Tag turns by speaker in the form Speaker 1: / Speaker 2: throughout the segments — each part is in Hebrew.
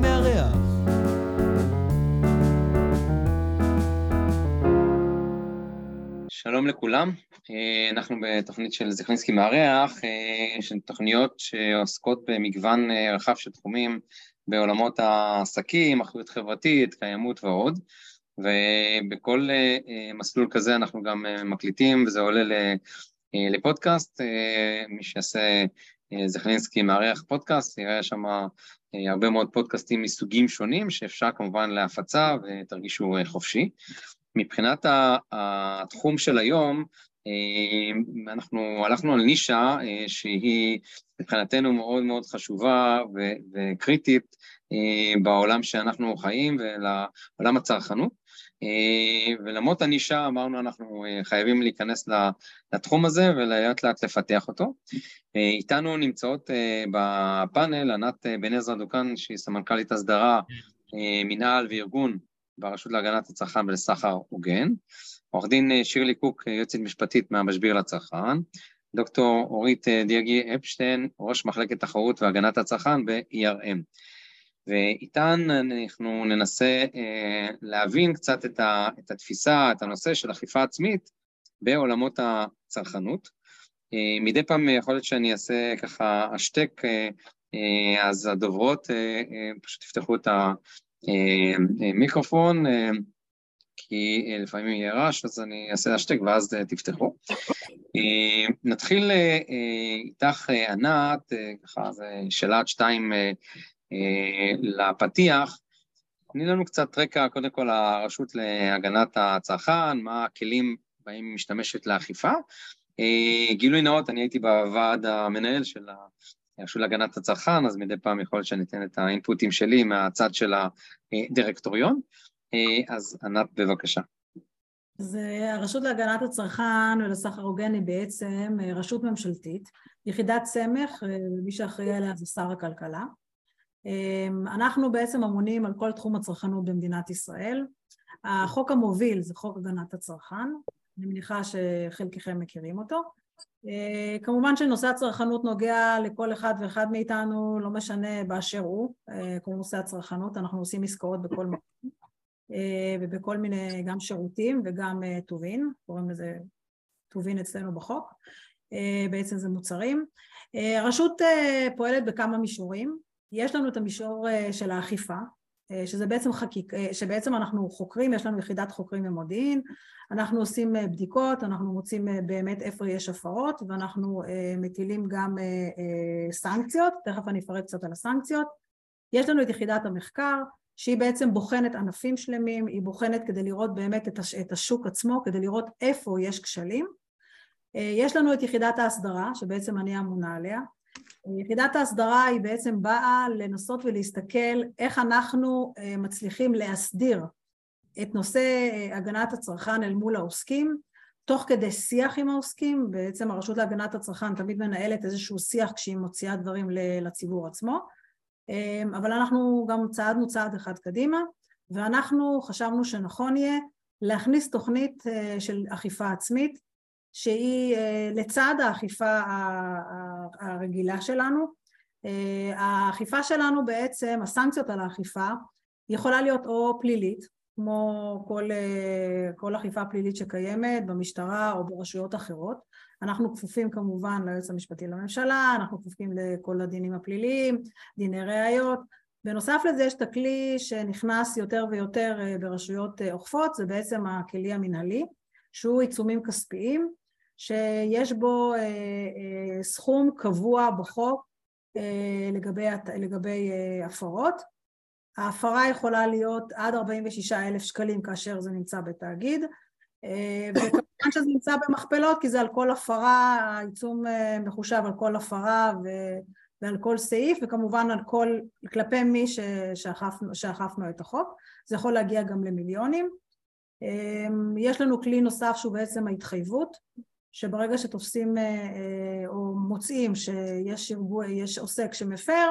Speaker 1: מארח.
Speaker 2: שלום לכולם, אה, אנחנו בתוכנית של זכלינסקי מארח, אה, של תוכניות שעוסקות במגוון אה, רחב של תחומים בעולמות העסקים, אחריות חברתית, קיימות ועוד, ובכל מסלול כזה אנחנו גם מקליטים וזה עולה לפודקאסט, מי שיעשה זכלינסקי מארח פודקאסט, יראה שם הרבה מאוד פודקאסטים מסוגים שונים שאפשר כמובן להפצה ותרגישו חופשי. מבחינת התחום של היום, אה, אנחנו הלכנו על נישה אה, שהיא מבחינתנו מאוד מאוד חשובה וקריטית אה, בעולם שאנחנו חיים ולעולם הצרכנות. ולמרות הנישה אמרנו אנחנו חייבים להיכנס לתחום הזה ולאט לאט לפתח אותו. איתנו נמצאות בפאנל ענת בן עזרא דוכן שהיא סמנכ"לית הסדרה, מנהל וארגון ברשות להגנת הצרכן ולסחר הוגן, עורך דין אה, שירלי קוק, אה, יועצת משפטית מהמשביר לצרכן, דוקטור אורית אה, דיאגי אפשטיין, ראש מחלקת תחרות והגנת הצרכן ב-ERM. ואיתן אנחנו ננסה להבין קצת את, התפיסה, את הנושא של אכיפה עצמית בעולמות הצרכנות. מדי פעם יכול להיות שאני אעשה ככה השתק, אז הדוברות פשוט יפתחו את אה, אה, מיקרופון, אה, כי לפעמים יהיה רעש, אז אני אעשה השטק ואז תפתחו. נתחיל איתך, ענת, ככה, זה שאלה עד שתיים לפתיח. תני לנו קצת רקע, קודם כל, הרשות להגנת הצרכן, מה הכלים בהם היא משתמשת לאכיפה. גילוי נאות, אני הייתי בוועד המנהל של הרשות להגנת הצרכן, אז מדי פעם יכול להיות שאני אתן את האינפוטים שלי מהצד של הדירקטוריון. אז ענת, בבקשה.
Speaker 3: אז אה, הרשות להגנת הצרכן ולסחר הוגן היא בעצם אה, רשות ממשלתית, יחידת סמך, אה, מי שאחראי עליה זה שר הכלכלה. אנחנו בעצם אמונים על כל תחום הצרכנות במדינת ישראל. החוק המוביל זה חוק הגנת הצרכן, אני מניחה שחלקכם מכירים אותו. אה, כמובן שנושא הצרכנות נוגע לכל אחד ואחד מאיתנו, לא משנה באשר הוא, אה, כל נושא הצרכנות, אנחנו עושים עסקאות בכל מקום אה, ובכל מיני גם שירותים וגם טובין, קוראים לזה טובין אצלנו בחוק, בעצם זה מוצרים. הרשות פועלת בכמה מישורים, יש לנו את המישור של האכיפה, אה, שזה בעצם חקיק... אה, שבעצם אנחנו חוקרים, יש לנו יחידת חוקרים ומודיעין, אנחנו עושים אה, בדיקות, אנחנו מוצאים באמת איפה יש הפרות ואנחנו מטילים גם סנקציות, תכף אני אפרט קצת על הסנקציות. יש לנו את יחידת המחקר, שהיא בעצם בוחנת ענפים שלמים, היא בוחנת כדי לראות באמת את השוק עצמו, כדי לראות איפה יש כשלים. יש לנו את יחידת ההסדרה, שבעצם אני אמונה עליה, יחידת ההסדרה היא בעצם באה לנסות ולהסתכל איך אנחנו אה, מצליחים להסדיר את נושא אה, הגנת הצרכן אל מול העוסקים, תוך כדי שיח עם העוסקים, בעצם הרשות להגנת הצרכן תמיד מנהלת איזשהו שיח כשהיא מוציאה דברים לציבור עצמו, אה, אבל אנחנו גם צעדנו צעד אחד קדימה, ואנחנו חשבנו שנכון יהיה להכניס תוכנית של אכיפה עצמית שהיא אה, לצד האכיפה הרגילה שלנו. אה, האכיפה שלנו בעצם, הסנקציות על האכיפה, יכולה להיות או פלילית, כמו כל, אה, כל אכיפה פלילית שקיימת במשטרה או ברשויות אחרות. אנחנו כפופים כמובן ליועץ המשפטי לממשלה, אנחנו כפופים לכל הדינים הפליליים, דיני ראיות. בנוסף לזה יש את הכלי שנכנס יותר ויותר ברשויות אוכפות, זה בעצם הכלי המנהלי, שהוא עיצומים כספיים, שיש בו אה, אה, סכום קבוע בחוק אה, לגבי, לגבי הפרות. ההפרה יכולה להיות עד 46 אלף שקלים כאשר זה נמצא בתאגיד וכמובן שזה נמצא במכפלות כי זה על כל הפרה, העיצום מחושב על כל הפרה ו... ועל כל סעיף וכמובן על כל, כלפי מי שאכפנו, שאכפנו את החוק, זה יכול להגיע גם למיליונים. יש לנו כלי נוסף שהוא בעצם ההתחייבות, שברגע שתופסים אה, אה, או מוצאים שיש יש עוסק שמפר,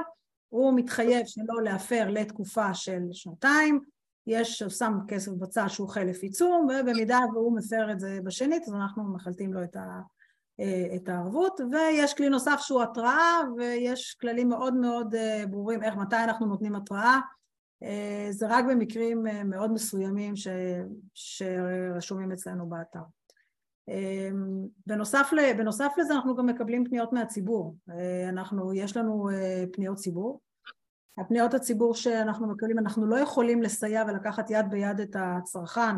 Speaker 3: הוא מתחייב שלא להפר לתקופה של שנתיים, יש, שם כסף בצד שהוא חלף עיצום, ובמידה והוא מפר את זה בשנית, אז אנחנו מחלטים לו את, ה, אה, את הערבות, ויש כלי נוסף שהוא התראה, ויש כללים מאוד מאוד ברורים איך, מתי אנחנו נותנים התראה, זה רק במקרים מאוד מסוימים ש, שרשומים אצלנו באתר. בנוסף, בנוסף לזה אנחנו גם מקבלים פניות מהציבור, אנחנו, יש לנו פניות ציבור, הפניות הציבור שאנחנו מקבלים, אנחנו לא יכולים לסייע ולקחת יד ביד את הצרכן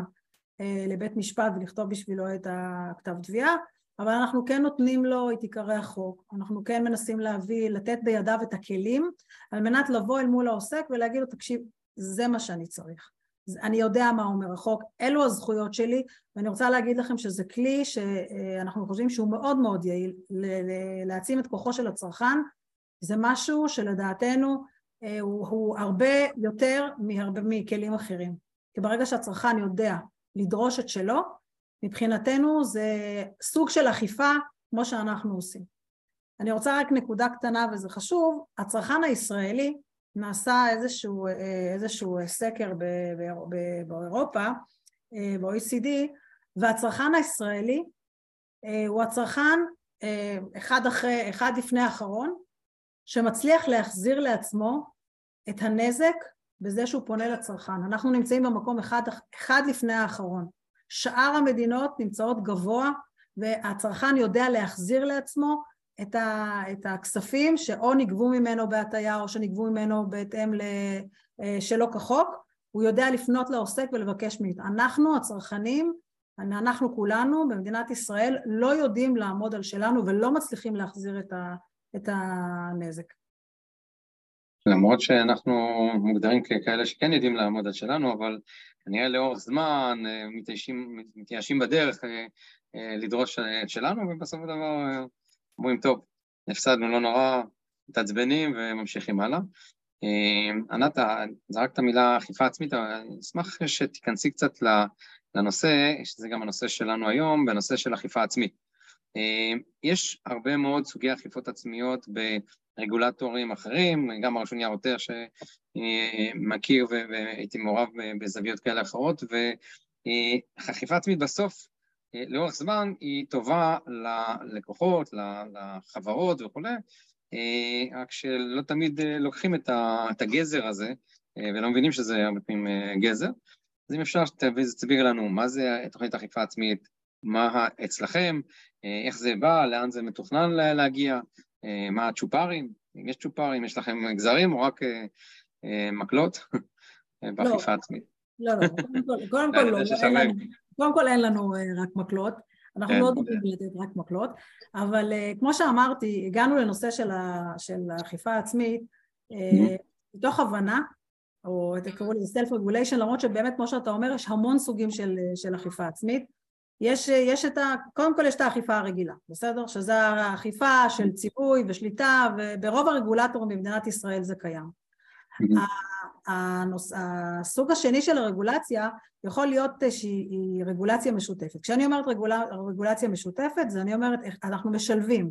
Speaker 3: לבית משפט ולכתוב בשבילו את הכתב תביעה, אבל אנחנו כן נותנים לו את עיקרי החוק, אנחנו כן מנסים להביא, לתת בידיו את הכלים על מנת לבוא אל מול העוסק ולהגיד לו תקשיב זה מה שאני צריך, אני יודע מה אומר החוק, אלו הזכויות שלי ואני רוצה להגיד לכם שזה כלי שאנחנו חושבים שהוא מאוד מאוד יעיל להעצים את כוחו של הצרכן, זה משהו שלדעתנו הוא, הוא הרבה יותר מהרבה מכלים אחרים. כי ברגע שהצרכן יודע לדרוש את שלו מבחינתנו זה סוג של אכיפה כמו שאנחנו עושים. אני רוצה רק נקודה קטנה וזה חשוב, הצרכן הישראלי נעשה איזשהו, איזשהו סקר באירופה, ב-OECD, והצרכן הישראלי הוא הצרכן אחד, אחרי, אחד לפני האחרון שמצליח להחזיר לעצמו את הנזק בזה שהוא פונה לצרכן. אנחנו נמצאים במקום אחד, אחד לפני האחרון. שאר המדינות נמצאות גבוה והצרכן יודע להחזיר לעצמו את, ה, את הכספים שאו נגבו ממנו בהטייה או שנגבו ממנו בהתאם שלא כחוק, הוא יודע לפנות לעוסק ולבקש מאיתנו. אנחנו הצרכנים, אנחנו כולנו במדינת ישראל לא יודעים לעמוד על שלנו ולא מצליחים להחזיר את, ה, את הנזק.
Speaker 2: למרות שאנחנו מוגדרים ככאלה שכן יודעים לעמוד על שלנו, אבל כנראה לאורך זמן אה, מתיישים, מתייאשים בדרך אה, אה, לדרוש את שלנו, ובסופו של דבר אומרים, טוב, הפסדנו, לא נורא, מתעצבנים וממשיכים הלאה. ענת, זרקת מילה אכיפה עצמית, אבל אני אשמח שתיכנסי קצת לנושא, שזה גם הנושא שלנו היום, בנושא של אכיפה עצמית. יש הרבה מאוד סוגי אכיפות עצמיות רגולטורים אחרים, גם הרשות ניירות ערך שמכיר והייתי מעורב בזוויות כאלה אחרות, וחכיפה עצמית בסוף, לאורך זמן, היא טובה ללקוחות, לחברות וכולי, רק שלא תמיד לוקחים את הגזר הזה, ולא מבינים שזה הרבה פעמים גזר. אז אם אפשר שתסביר לנו מה זה תוכנית אכיפה עצמית, מה אצלכם, איך זה בא, לאן זה מתוכנן להגיע, אה, מה הצ'ופרים? אם יש צ'ופרים, יש לכם גזרים או רק אה, אה, מקלות באכיפה עצמית?
Speaker 3: לא, לא, קודם כל לא, קודם כל אין לנו רק מקלות, אנחנו לא יודעים לתת רק מקלות, אבל כמו שאמרתי, הגענו לנושא של האכיפה העצמית מתוך הבנה, או תקראו לזה self regulation, למרות שבאמת כמו שאתה אומר יש המון סוגים של אכיפה עצמית. יש, יש את ה... קודם כל יש את האכיפה הרגילה, בסדר? שזה האכיפה של ציווי ושליטה, וברוב הרגולטורים במדינת ישראל זה קיים. הנוס... הסוג השני של הרגולציה יכול להיות שהיא רגולציה משותפת. כשאני אומרת רגולה... רגולציה משותפת, זה אני אומרת, אנחנו משלבים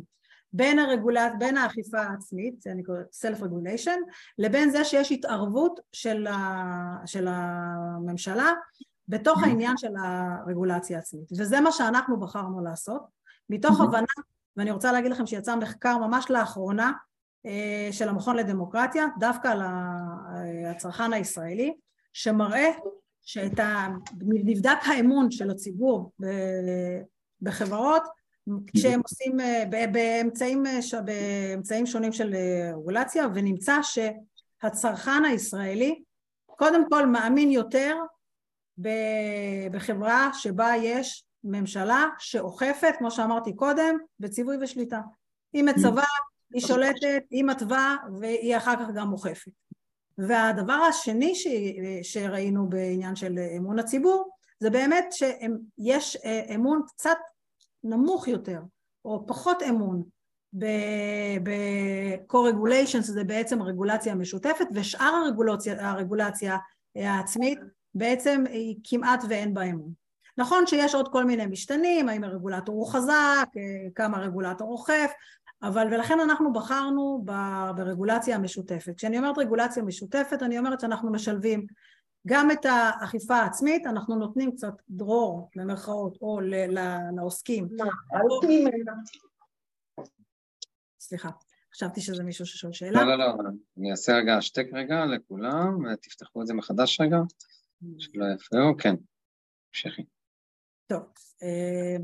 Speaker 3: בין, הרגולצ... בין האכיפה העצמית, זה אני קוראת self-regulation, לבין זה שיש התערבות של, ה... של הממשלה בתוך העניין של הרגולציה העצמית, וזה מה שאנחנו בחרנו לעשות, מתוך הבנה, ואני רוצה להגיד לכם שיצא מחקר ממש לאחרונה של המכון לדמוקרטיה, דווקא על הצרכן הישראלי, שמראה שאת ה... נבדק האמון של הציבור בחברות כשהם עושים אה, באמצעים, אה, באמצעים שונים של רגולציה ונמצא שהצרכן הישראלי קודם כל מאמין יותר בחברה שבה יש ממשלה שאוכפת, כמו שאמרתי קודם, בציווי ושליטה. היא מצווה, היא שולטת, היא מתווה והיא אחר כך גם אוכפת. והדבר השני ש... שראינו בעניין של אמון הציבור זה באמת שיש אמון קצת נמוך יותר או פחות אמון ב-co-regulation, זה בעצם הרגולציה המשותפת, ושאר הרגולציה, הרגולציה העצמית בעצם היא כמעט ואין בה אמון. נכון שיש עוד כל מיני משתנים, האם הרגולטור הוא חזק, כמה הרגולטור אוכף, אבל ולכן אנחנו בחרנו ברגולציה המשותפת. כשאני אומרת רגולציה משותפת, אני אומרת שאנחנו משלבים גם את האכיפה העצמית, אנחנו נותנים קצת דרור, במרכאות, או לעוסקים. סליחה. חשבתי שזה מישהו ששואל שאלה.
Speaker 2: לא, לא, לא, אני אעשה רגע השתק רגע לכולם, תפתחו את זה מחדש רגע, שלא יפריעו, כן, המשכי.
Speaker 3: טוב, אה,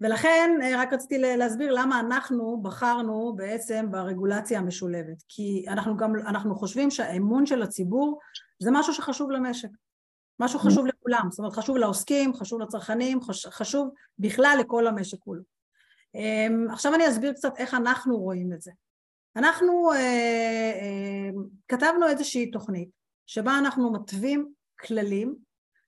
Speaker 3: ולכן אה, רק רציתי להסביר למה אנחנו בחרנו בעצם ברגולציה המשולבת, כי אנחנו גם, אנחנו חושבים שהאמון של הציבור זה משהו שחשוב למשק, משהו חשוב לכולם, זאת אומרת חשוב לעוסקים, חשוב לצרכנים, חשוב בכלל לכל המשק כולו. אה, עכשיו אני אסביר קצת איך אנחנו רואים את זה. אנחנו אה, אה, כתבנו איזושהי תוכנית שבה אנחנו מתווים כללים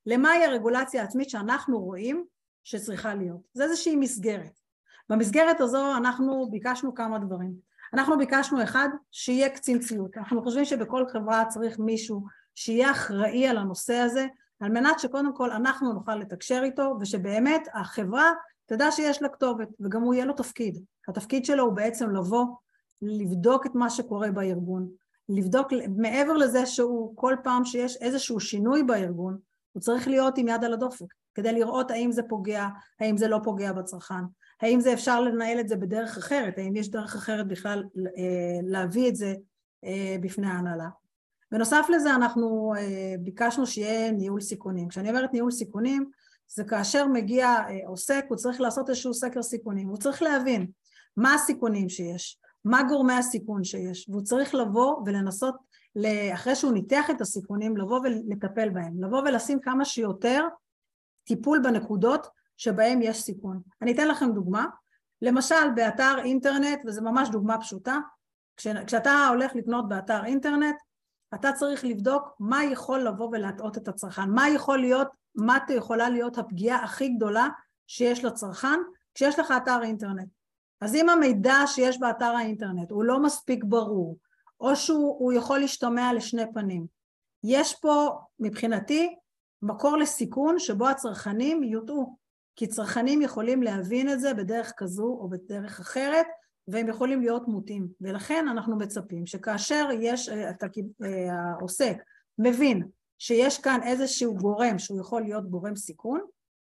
Speaker 3: למהי הרגולציה העצמית שאנחנו רואים שצריכה להיות. זה איזושהי מסגרת. במסגרת הזו אנחנו ביקשנו כמה דברים. אנחנו ביקשנו אחד, שיהיה קצין ציות. אנחנו חושבים שבכל חברה צריך מישהו שיהיה אחראי על הנושא הזה, על מנת שקודם כל אנחנו נוכל לתקשר איתו, ושבאמת החברה תדע שיש לה כתובת, וגם הוא יהיה לו תפקיד. התפקיד שלו הוא בעצם לבוא, לבדוק את מה שקורה בארגון, לבדוק, מעבר לזה שהוא כל פעם שיש איזשהו שינוי בארגון, הוא צריך להיות עם יד על הדופק. כדי לראות האם זה פוגע, האם זה לא פוגע בצרכן, האם זה אפשר לנהל את זה בדרך אחרת, האם יש דרך אחרת בכלל אה, להביא את זה אה, בפני ההנהלה. בנוסף לזה אנחנו אה, ביקשנו שיהיה ניהול סיכונים. כשאני אומרת ניהול סיכונים זה כאשר מגיע עוסק הוא צריך לעשות איזשהו סקר סיכונים, הוא צריך להבין מה הסיכונים שיש, מה גורמי הסיכון שיש, והוא צריך לבוא ולנסות, אחרי שהוא ניתח את הסיכונים, לבוא ולטפל בהם, לבוא ולשים כמה שיותר טיפול בנקודות שבהם יש סיכון. אני אתן לכם דוגמה, למשל באתר אינטרנט, וזו ממש דוגמה פשוטה, כש, כשאתה הולך לקנות באתר אינטרנט, אתה צריך לבדוק מה יכול לבוא ולהטעות את הצרכן, מה יכול להיות, מה יכולה להיות הפגיעה הכי גדולה שיש לצרכן כשיש לך אתר אינטרנט. אז אם המידע שיש באתר האינטרנט הוא לא מספיק ברור, או שהוא יכול להשתמע לשני פנים, יש פה מבחינתי מקור לסיכון שבו הצרכנים יוטעו, כי צרכנים יכולים להבין את זה בדרך כזו או בדרך אחרת והם יכולים להיות מוטים. ולכן אנחנו מצפים שכאשר יש, אה, אה, העוסק מבין שיש כאן איזשהו גורם שהוא יכול להיות גורם סיכון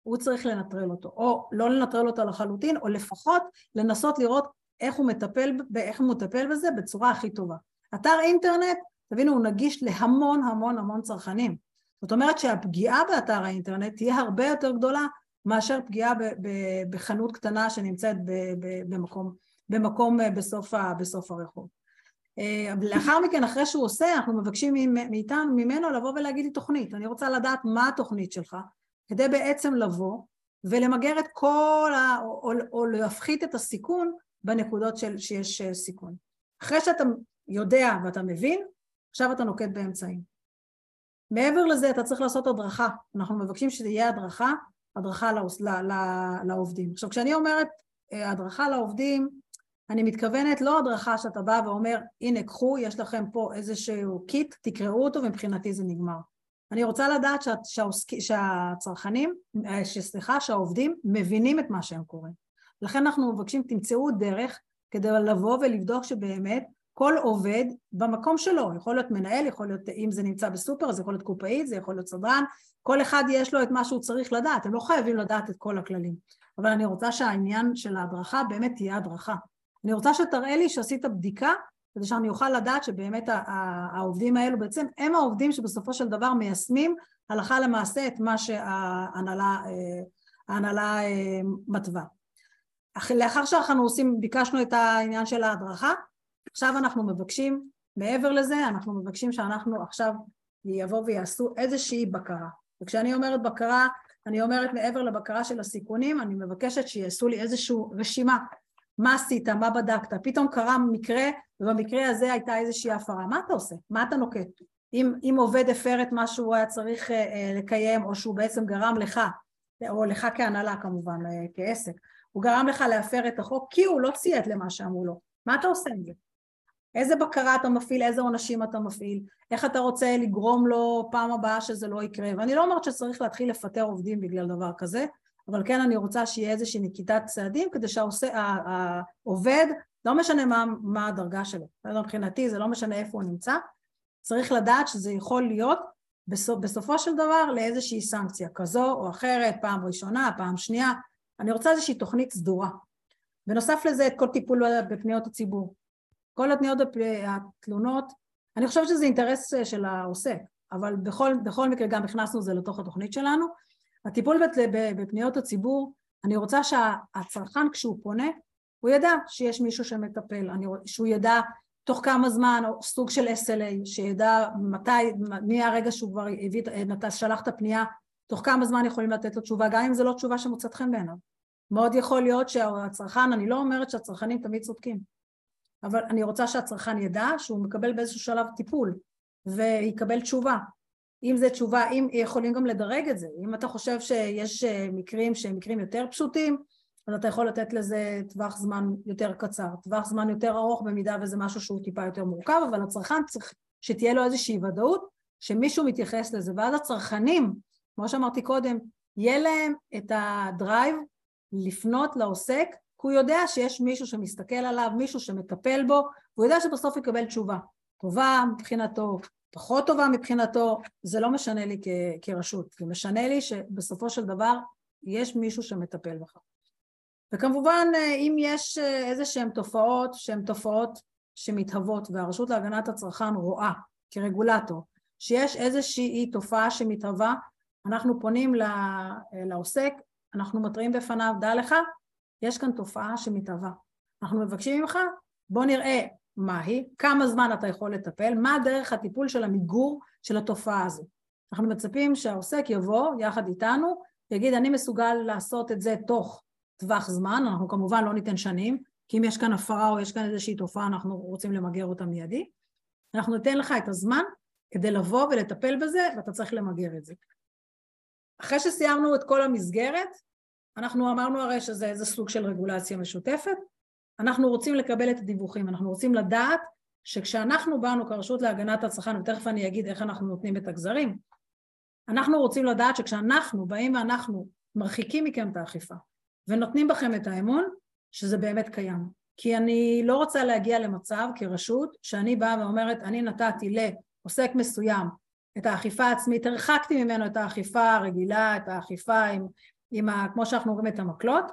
Speaker 3: הוא צריך לנטרל אותו. או לא לנטרל אותו לחלוטין או לפחות לנסות לראות איך הוא מטפל, איך הוא מטפל בזה בצורה הכי טובה. אתר אינטרנט, תבינו, הוא נגיש להמון המון המון צרכנים זאת אומרת שהפגיעה באתר האינטרנט תהיה הרבה יותר גדולה מאשר פגיעה בחנות קטנה שנמצאת במקום, במקום אה, בסוף, בסוף הרחוב. אה, לאחר מכן, אחרי שהוא עושה, אנחנו מבקשים מאיתנו, ממנו לבוא ולהגיד לי תוכנית. אני רוצה לדעת מה התוכנית שלך, כדי בעצם לבוא ולמגר את כל ה... או, או, או להפחית את הסיכון בנקודות של, שיש אה, סיכון. אחרי שאתה יודע ואתה מבין, עכשיו אתה נוקט באמצעים. מעבר לזה אתה צריך לעשות הדרכה, אנחנו מבקשים שזה יהיה הדרכה, הדרכה לעוס, ל, ל, לעובדים. עכשיו כשאני אומרת אה, הדרכה לעובדים, אני מתכוונת לא הדרכה שאתה בא ואומר הנה קחו, יש לכם פה איזשהו קיט, תקראו אותו ומבחינתי זה נגמר. אני רוצה לדעת שה, שהעוסק, שהצרכנים, אה, סליחה, שהעובדים מבינים את מה שהם קוראים. לכן אנחנו מבקשים תמצאו דרך כדי לבוא ולבדוק שבאמת כל עובד במקום שלו, יכול להיות מנהל, יכול להיות, אם זה נמצא בסופר, זה יכול להיות קופאית, זה יכול להיות סדרן, כל אחד יש לו את מה שהוא צריך לדעת, הם לא חייבים לדעת את כל הכללים. אבל אני רוצה שהעניין של ההדרכה באמת תהיה הדרכה. אני רוצה שתראה לי שעשית בדיקה, כדי שאני אוכל לדעת שבאמת העובדים האלו בעצם הם העובדים שבסופו של דבר מיישמים הלכה למעשה את מה שההנהלה אה, אה, מתווה. לאחר שאנחנו עושים, ביקשנו את העניין של ההדרכה, עכשיו אנחנו מבקשים, מעבר לזה, אנחנו מבקשים שאנחנו עכשיו יבואו ויעשו איזושהי בקרה. וכשאני אומרת בקרה, אני אומרת מעבר לבקרה של הסיכונים, אני מבקשת שיעשו לי איזושהי רשימה. מה עשית? מה בדקת? פתאום קרה מקרה, ובמקרה הזה הייתה איזושהי הפרה. מה אתה עושה? מה אתה נוקט? אם, אם עובד הפר את מה שהוא היה צריך אה, אה לקיים, או שהוא בעצם גרם לך, או לך כהנהלה כמובן, אה, כעסק, הוא גרם לך להפר את החוק כי הוא לא ציית למה שאמרו לו. מה אתה עושה עם זה? איזה בקרה אתה מפעיל, איזה עונשים אתה מפעיל, איך אתה רוצה לגרום לו פעם הבאה שזה לא יקרה. ואני לא אומרת שצריך להתחיל לפטר עובדים בגלל דבר כזה, אבל כן אני רוצה שיהיה איזושהי נקיטת צעדים כדי שהעובד, לא משנה מה, מה הדרגה שלו, מבחינתי זה לא משנה איפה הוא נמצא, צריך לדעת שזה יכול להיות בסופ, בסופו של דבר לאיזושהי סנקציה כזו או אחרת, פעם ראשונה, פעם שנייה, אני רוצה איזושהי תוכנית סדורה. בנוסף לזה את כל טיפול בפניות הציבור. כל הפניות התלונות, אני חושבת שזה אינטרס של העוסק, אבל בכל, בכל מקרה גם הכנסנו זה לתוך התוכנית שלנו. הטיפול בפניות הציבור, אני רוצה שהצרכן כשהוא פונה, הוא ידע שיש מישהו שמטפל, אני, שהוא ידע תוך כמה זמן, או סוג של SLA, שידע מתי, מי הרגע שהוא כבר הביא, שלח את הפנייה, תוך כמה זמן יכולים לתת לו תשובה, גם אם זו לא תשובה שמוצאת חן בעיניו. מאוד יכול להיות שהצרכן, אני לא אומרת שהצרכנים תמיד צודקים, אבל אני רוצה שהצרכן ידע שהוא מקבל באיזשהו שלב טיפול ויקבל תשובה. אם זה תשובה, אם יכולים גם לדרג את זה, אם אתה חושב שיש אה, מקרים שהם מקרים יותר פשוטים, אז אתה יכול לתת לזה טווח זמן יותר קצר, טווח זמן יותר ארוך במידה וזה משהו שהוא טיפה יותר מורכב, אבל הצרכן צריך שתהיה לו איזושהי ודאות שמישהו מתייחס לזה, ואז הצרכנים, כמו שאמרתי קודם, יהיה להם את הדרייב לפנות לעוסק, כי הוא יודע שיש מישהו שמסתכל עליו, מישהו שמטפל בו, הוא יודע שבסוף יקבל תשובה. טובה מבחינתו, פחות טובה מבחינתו, זה לא משנה לי כ- כרשות, זה משנה לי שבסופו של דבר יש מישהו שמטפל בך. וכמובן אם יש איזה שהן תופעות שהן תופעות שמתהוות והרשות להגנת הצרכן רואה כרגולטור שיש איזושהי תופעה שמתהווה, אנחנו פונים לעוסק, אנחנו מתריעים בפניו, דע לך, יש כאן תופעה שמתהווה. אנחנו מבקשים ממך, בוא נראה מהי, כמה זמן אתה יכול לטפל, מה דרך הטיפול של המיגור של התופעה הזו. אנחנו מצפים שהעוסק יבוא יחד איתנו, יגיד אני מסוגל לעשות את זה תוך טווח זמן, אנחנו כמובן לא ניתן שנים, כי אם יש כאן הפרה או יש כאן איזושהי תופעה אנחנו רוצים למגר אותה מיידי. אנחנו ניתן לך את הזמן כדי לבוא ולטפל בזה ואתה צריך למגר את זה. אחרי שסיימנו את כל המסגרת, אנחנו אמרנו הרי שזה איזה סוג של רגולציה משותפת, אנחנו רוצים לקבל את הדיווחים, אנחנו רוצים לדעת שכשאנחנו באנו כרשות להגנת הצרכן, ותכף אני אגיד איך אנחנו נותנים את הגזרים, אנחנו רוצים לדעת שכשאנחנו באים ואנחנו מרחיקים מכם את האכיפה ונותנים בכם את האמון, שזה באמת קיים. כי אני לא רוצה להגיע למצב כרשות שאני באה ואומרת אני נתתי לעוסק מסוים את האכיפה העצמית, הרחקתי ממנו את האכיפה הרגילה, את האכיפה עם, עם ה, כמו שאנחנו אומרים את המקלות,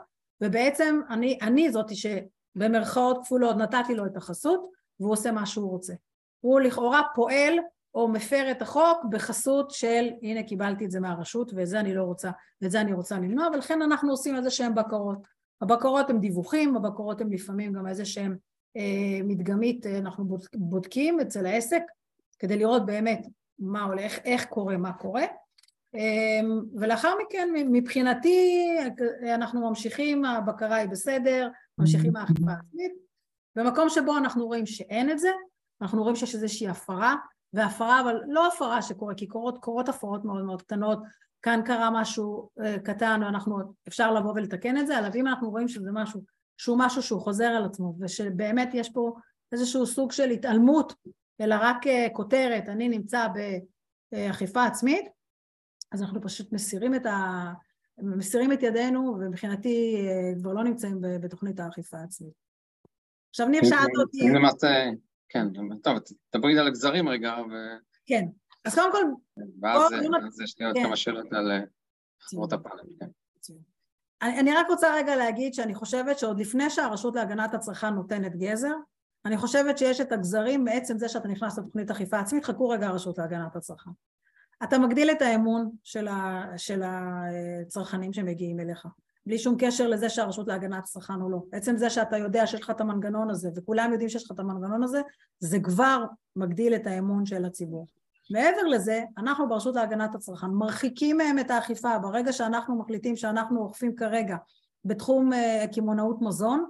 Speaker 3: ובעצם אני, אני זאתי שבמרכאות כפולות נתתי לו את החסות והוא עושה מה שהוא רוצה. הוא לכאורה פועל או מפר את החוק בחסות של הנה קיבלתי את זה מהרשות ואת זה אני לא רוצה, ואת זה אני רוצה למנוע, ולכן אנחנו עושים איזה שהן בקרות. הבקרות הן דיווחים, הבקרות הן לפעמים גם איזה שהן אה, מדגמית, אה, אנחנו בודקים אצל העסק כדי לראות באמת מה הולך, איך קורה, מה קורה, ולאחר מכן מבחינתי אנחנו ממשיכים, הבקרה היא בסדר, ממשיכים האכיפה העצמית, במקום שבו אנחנו רואים שאין את זה, אנחנו רואים שיש איזושהי הפרה, והפרה, אבל לא הפרה שקורה, כי קורות, קורות הפרות מאוד מאוד קטנות, כאן קרה משהו uh, קטן ואנחנו, אפשר לבוא ולתקן את זה, אבל אם אנחנו רואים שזה משהו, שהוא משהו שהוא חוזר על עצמו, ושבאמת יש פה איזשהו סוג של התעלמות, אלא רק uh, כותרת, אני נמצא באכיפה עצמית, אז אנחנו פשוט מסירים את, ה... מסירים את ידינו, ומבחינתי uh, כבר לא נמצאים בתוכנית האכיפה העצמית. עכשיו ניר שאלת אותי...
Speaker 2: כן, טוב, דברי על הגזרים רגע. ו...
Speaker 3: כן, אז קודם כל...
Speaker 2: ואז יש לי עוד כן. כמה שאלות על אה, חברות הפאנל, כן.
Speaker 3: אני, אני רק רוצה רגע להגיד שאני חושבת שעוד לפני שהרשות להגנת הצרכן נותנת גזר, אני חושבת שיש את הגזרים מעצם זה שאתה נכנס לתוכנית אכיפה עצמית, חכו רגע הרשות להגנת הצרכן. אתה מגדיל את האמון של, ה, של הצרכנים שמגיעים אליך. בלי שום קשר לזה שהרשות להגנת צרכן או לא. עצם זה שאתה יודע שיש לך את המנגנון הזה וכולם יודעים שיש לך את המנגנון הזה, זה כבר מגדיל את האמון של הציבור. מעבר לזה, אנחנו ברשות להגנת הצרכן מרחיקים מהם את האכיפה. ברגע שאנחנו מחליטים שאנחנו אוכפים כרגע בתחום אה, קמעונאות מזון,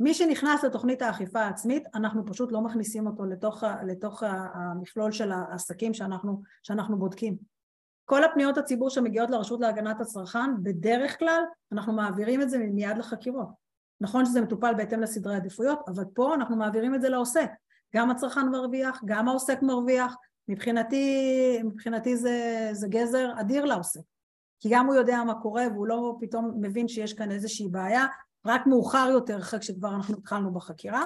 Speaker 3: מי שנכנס לתוכנית האכיפה העצמית, אנחנו פשוט לא מכניסים אותו לתוך, לתוך המכלול של העסקים שאנחנו, שאנחנו בודקים. כל הפניות הציבור שמגיעות לרשות להגנת הצרכן, בדרך כלל אנחנו מעבירים את זה מיד לחקירות. נכון שזה מטופל בהתאם לסדרי עדיפויות, אבל פה אנחנו מעבירים את זה לעוסק. גם הצרכן מרוויח, גם העוסק מרוויח, מבחינתי, מבחינתי זה, זה גזר אדיר לעוסק. כי גם הוא יודע מה קורה והוא לא פתאום מבין שיש כאן איזושהי בעיה, רק מאוחר יותר אחרי שכבר אנחנו התחלנו בחקירה.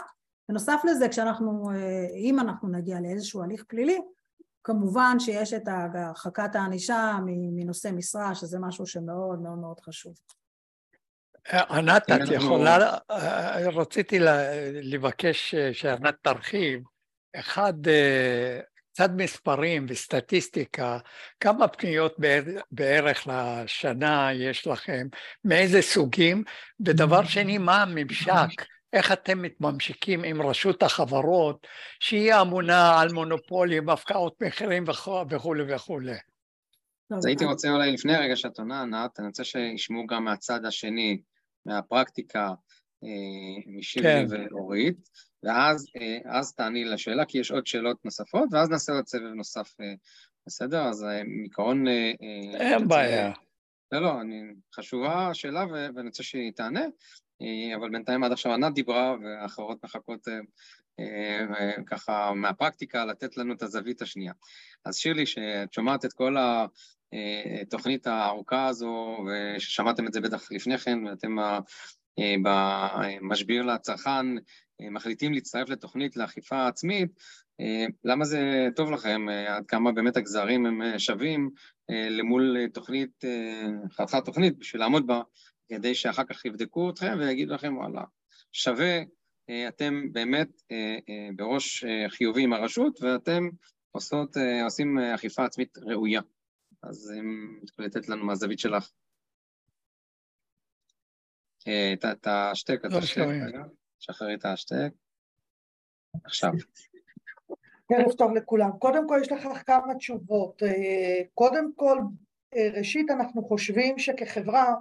Speaker 3: בנוסף לזה, כשאנחנו, אה, אם אנחנו נגיע לאיזשהו הליך פלילי, כמובן שיש את הרחקת הענישה מנושא משרה, שזה משהו שמאוד מאוד מאוד חשוב.
Speaker 1: ענת, את יכולה, רציתי לבקש שענת תרחיב. אחד, קצת מספרים וסטטיסטיקה, כמה פניות בערך לשנה יש לכם, מאיזה סוגים, ודבר שני, מה הממשק, איך אתם מתממשיקים עם רשות החברות, שהיא אמונה על מונופולים, הפקעות מחירים וכולי וכולי.
Speaker 2: אז הייתי רוצה אולי לפני רגע שאת עונה, ענת, אני רוצה שישמעו גם מהצד השני, מהפרקטיקה, משירי כן. ואורית, ואז אה, אז תעני לשאלה, כי יש עוד שאלות נוספות, ואז נעשה עוד סבב נוסף, אה, בסדר? אז מעיקרון...
Speaker 1: אין בעיה.
Speaker 2: לא, לא, אני, חשובה השאלה ואני רוצה שהיא תענה, אבל בינתיים עד עכשיו ענת דיברה והאחרות מחכות ככה מהפרקטיקה לתת לנו את הזווית השנייה. אז שירלי, שאת שומעת את כל התוכנית הארוכה הזו, וששמעתם את זה בטח לפני כן, ואתם במשביר לצרכן מחליטים להצטרף לתוכנית לאכיפה עצמית, למה זה טוב לכם? עד כמה באמת הגזרים הם שווים למול תוכנית, חתיכת תוכנית, בשביל לעמוד בה, כדי שאחר כך יבדקו אתכם ויגידו לכם, וואלה, שווה, אתם באמת בראש חיובי עם הרשות, ואתם עושות, עושים אכיפה עצמית ראויה. אז אם תוכלי לתת לנו מהזווית שלך. אה, את השטק, את לא, השטק, שחררי את השטק. עכשיו.
Speaker 4: ערב טוב לכולם. קודם כל יש לך כמה תשובות. אה, קודם כל, אה, ראשית אנחנו חושבים שכחברה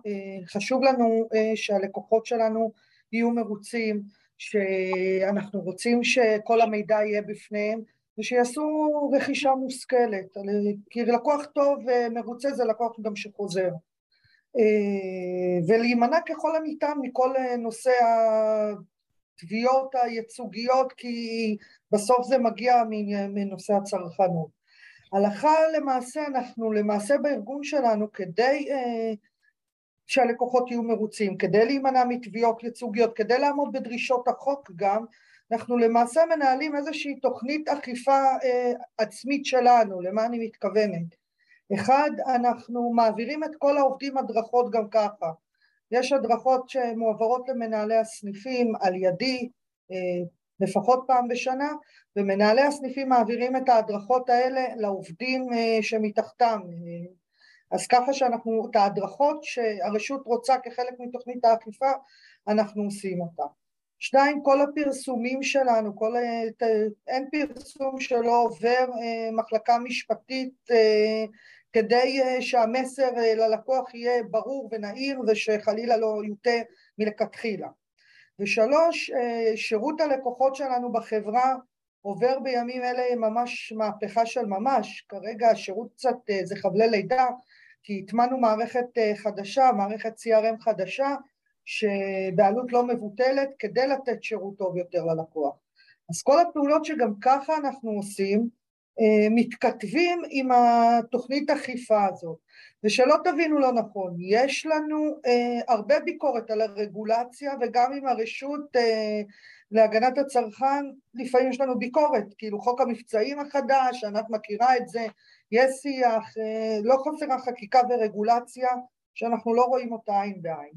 Speaker 4: חשוב לנו שהלקוחות שלנו יהיו מרוצים, שאנחנו רוצים שכל המידע יהיה בפניהם ושיעשו רכישה מושכלת, כי לקוח טוב ומרוצה זה לקוח גם שחוזר. אה, ולהימנע ככל הניתן מכל נושא התביעות הייצוגיות כי בסוף זה מגיע מנושא הצרכנות. הלכה למעשה אנחנו למעשה בארגון שלנו כדי uh, שהלקוחות יהיו מרוצים, כדי להימנע מתביעות ייצוגיות, כדי לעמוד בדרישות החוק גם, אנחנו למעשה מנהלים איזושהי תוכנית אכיפה uh, עצמית שלנו, למה אני מתכוונת? אחד, אנחנו מעבירים את כל העובדים הדרכות גם ככה. יש הדרכות שמועברות למנהלי הסניפים על ידי אה, לפחות פעם בשנה, ומנהלי הסניפים מעבירים את ההדרכות האלה לעובדים אה, שמתחתם. אז ככה שאנחנו, את ההדרכות שהרשות רוצה כחלק מתוכנית האכיפה, אנחנו עושים אותה. שתיים, כל הפרסומים שלנו, כל, אין פרסום שלא עובר מחלקה משפטית כדי אה, שהמסר אה, ללקוח יהיה ברור ונהיר ושחלילה לא יוטה מלכתחילה. ושלוש, אה, שירות הלקוחות שלנו בחברה עובר בימים אלה ממש מהפכה של ממש, כרגע השירות קצת זה חבלי לידה, כי הטמנו מערכת חדשה, מערכת CRM חדשה, שבעלות לא מבוטלת כדי לתת שירות טוב יותר ללקוח. אז כל הפעולות שגם ככה אנחנו עושים, מתכתבים עם התוכנית אכיפה הזאת. ושלא תבינו לא נכון, יש לנו אה, הרבה ביקורת על הרגולציה וגם עם הרשות אה, להגנת הצרכן לפעמים יש לנו ביקורת, כאילו חוק המבצעים החדש, ענת מכירה את זה, יש שיח, אה, לא חסרה חקיקה ורגולציה שאנחנו לא רואים אותה עין בעין.